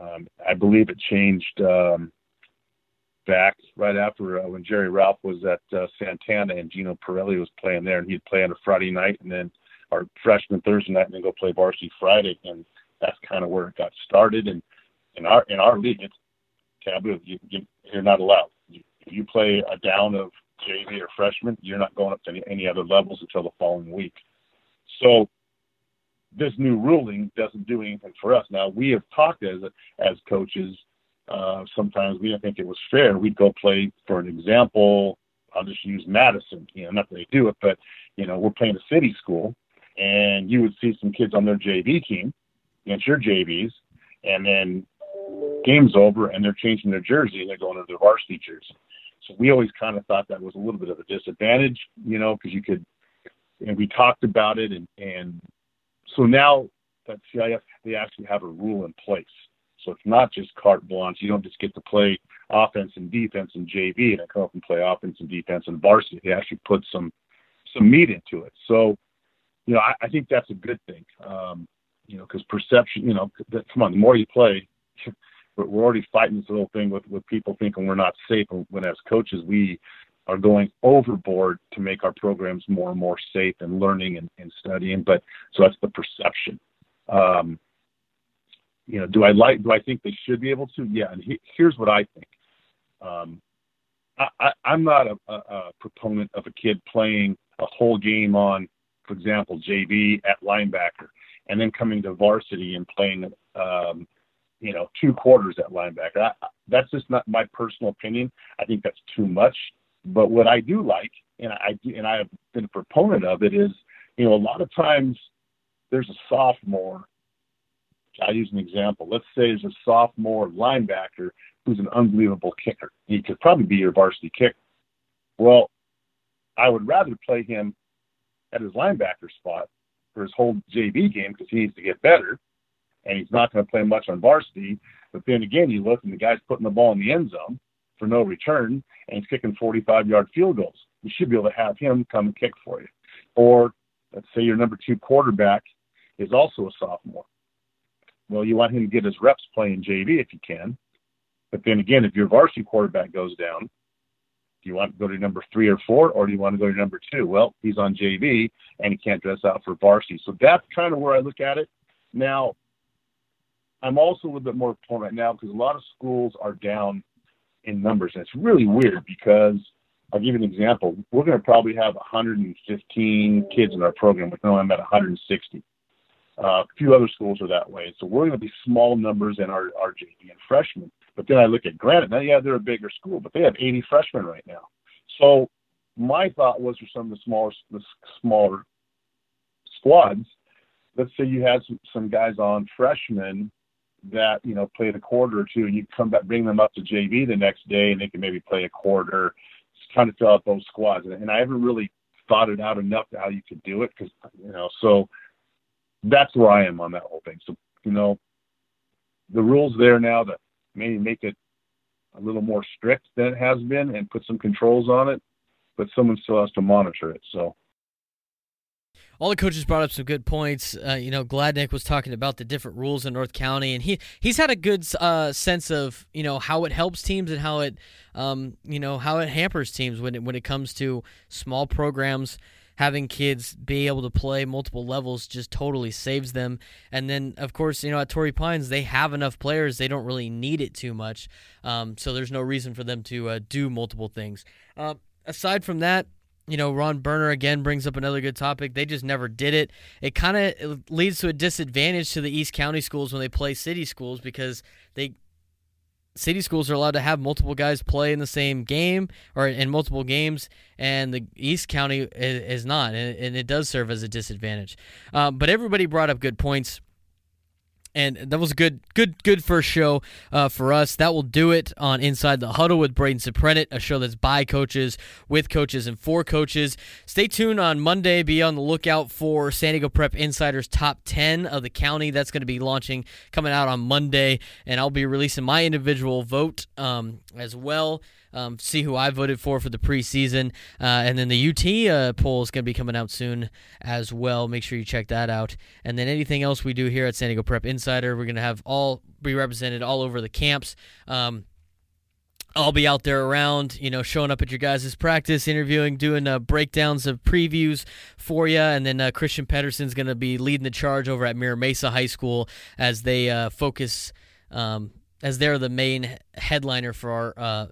um, i believe it changed um, back right after uh, when Jerry Ralph was at uh, Santana and Gino Pirelli was playing there, and he'd play on a Friday night and then our freshman Thursday night, and then go play varsity Friday, and that's kind of where it got started. And in our in our league, it's taboo. You, you you're not allowed. You, you play a down of JV or freshman, you're not going up to any, any other levels until the following week. So this new ruling doesn't do anything for us. Now we have talked as as coaches uh, sometimes we didn't think it was fair. We'd go play, for an example, I'll just use Madison. You know, not that they do it, but you know, we're playing a city school, and you would see some kids on their JV team against your JVs, and then game's over, and they're changing their jersey and they're going to their varsity jersey. So we always kind of thought that was a little bit of a disadvantage, you know, because you could, and we talked about it, and and so now that CIF they actually have a rule in place so it's not just carte blanche. You don't just get to play offense and defense and JV and come up and play offense and defense and varsity. They actually put some some meat into it. So, you know, I, I think that's a good thing. Um, you know, because perception, you know, that, come on, the more you play, we're, we're already fighting this little thing with with people thinking we're not safe. When as coaches, we are going overboard to make our programs more and more safe and learning and, and studying. But so that's the perception. Um, you know, do I like? Do I think they should be able to? Yeah. And he, here's what I think. Um, I, am not a, a, a proponent of a kid playing a whole game on, for example, JV at linebacker, and then coming to varsity and playing, um, you know, two quarters at linebacker. I, that's just not my personal opinion. I think that's too much. But what I do like, and I and I have been a proponent of it, is you know a lot of times there's a sophomore I'll use an example. Let's say there's a sophomore linebacker who's an unbelievable kicker. He could probably be your varsity kicker. Well, I would rather play him at his linebacker spot for his whole JV game because he needs to get better, and he's not going to play much on varsity. But then again, you look and the guy's putting the ball in the end zone for no return, and he's kicking 45-yard field goals. You should be able to have him come and kick for you. Or let's say your number two quarterback is also a sophomore well, you want him to get his reps playing JV if you can. But then again, if your varsity quarterback goes down, do you want to go to number three or four, or do you want to go to number two? Well, he's on JV and he can't dress out for varsity. So that's kind of where I look at it. Now, I'm also a little bit more torn right now because a lot of schools are down in numbers. And it's really weird because I'll give you an example. We're going to probably have 115 kids in our program, but no, I'm at 160. Uh, a few other schools are that way. So we're going to be small numbers in our, our JV and freshmen. But then I look at Granite. Now, yeah, they're a bigger school, but they have 80 freshmen right now. So my thought was for some of the smaller, the smaller squads, let's say you had some, some guys on freshmen that you know played a quarter or two, and you come back, bring them up to JV the next day, and they can maybe play a quarter, just kind of fill out those squads. And, I haven't really thought it out enough to how you could do it because you know so that's where I am on that whole thing. So, you know, the rules there now that maybe make it a little more strict than it has been and put some controls on it, but someone still has to monitor it. So, all the coaches brought up some good points. Uh, you know, Gladnick was talking about the different rules in North County, and he he's had a good uh, sense of you know how it helps teams and how it um, you know how it hampers teams when it when it comes to small programs. Having kids be able to play multiple levels just totally saves them. And then, of course, you know at Torrey Pines they have enough players; they don't really need it too much. Um, so there's no reason for them to uh, do multiple things. Uh, aside from that, you know, Ron Burner again brings up another good topic. They just never did it. It kind of leads to a disadvantage to the East County schools when they play city schools because they city schools are allowed to have multiple guys play in the same game or in multiple games, and the East County is, not, and it does serve as a disadvantage. Um, but everybody brought up good points and that was a good, good, good first show uh, for us. That will do it on Inside the Huddle with Braden Soprenet, a show that's by coaches, with coaches, and for coaches. Stay tuned on Monday. Be on the lookout for San Diego Prep Insiders Top 10 of the county. That's going to be launching, coming out on Monday, and I'll be releasing my individual vote um, as well um, see who I voted for for the preseason. Uh, and then the UT uh, poll is going to be coming out soon as well. Make sure you check that out. And then anything else we do here at San Diego Prep Insider, we're going to have all be represented all over the camps. Um, I'll be out there around, you know, showing up at your guys' practice, interviewing, doing uh, breakdowns of previews for you. And then uh, Christian Pedersen's going to be leading the charge over at Mira Mesa High School as they uh, focus, um, as they're the main headliner for our uh,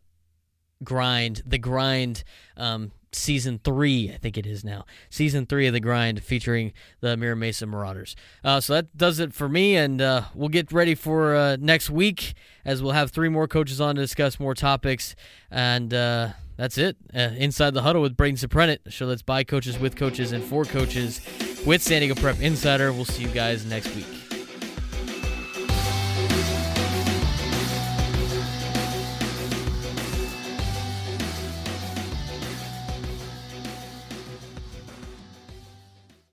grind, the grind um, season three, I think it is now. Season three of the grind featuring the Mira Mesa Marauders. Uh, so that does it for me, and uh, we'll get ready for uh, next week as we'll have three more coaches on to discuss more topics. And uh, that's it. Uh, Inside the Huddle with Braden Soprenet, a show that's by coaches, with coaches, and for coaches with San Diego Prep Insider. We'll see you guys next week.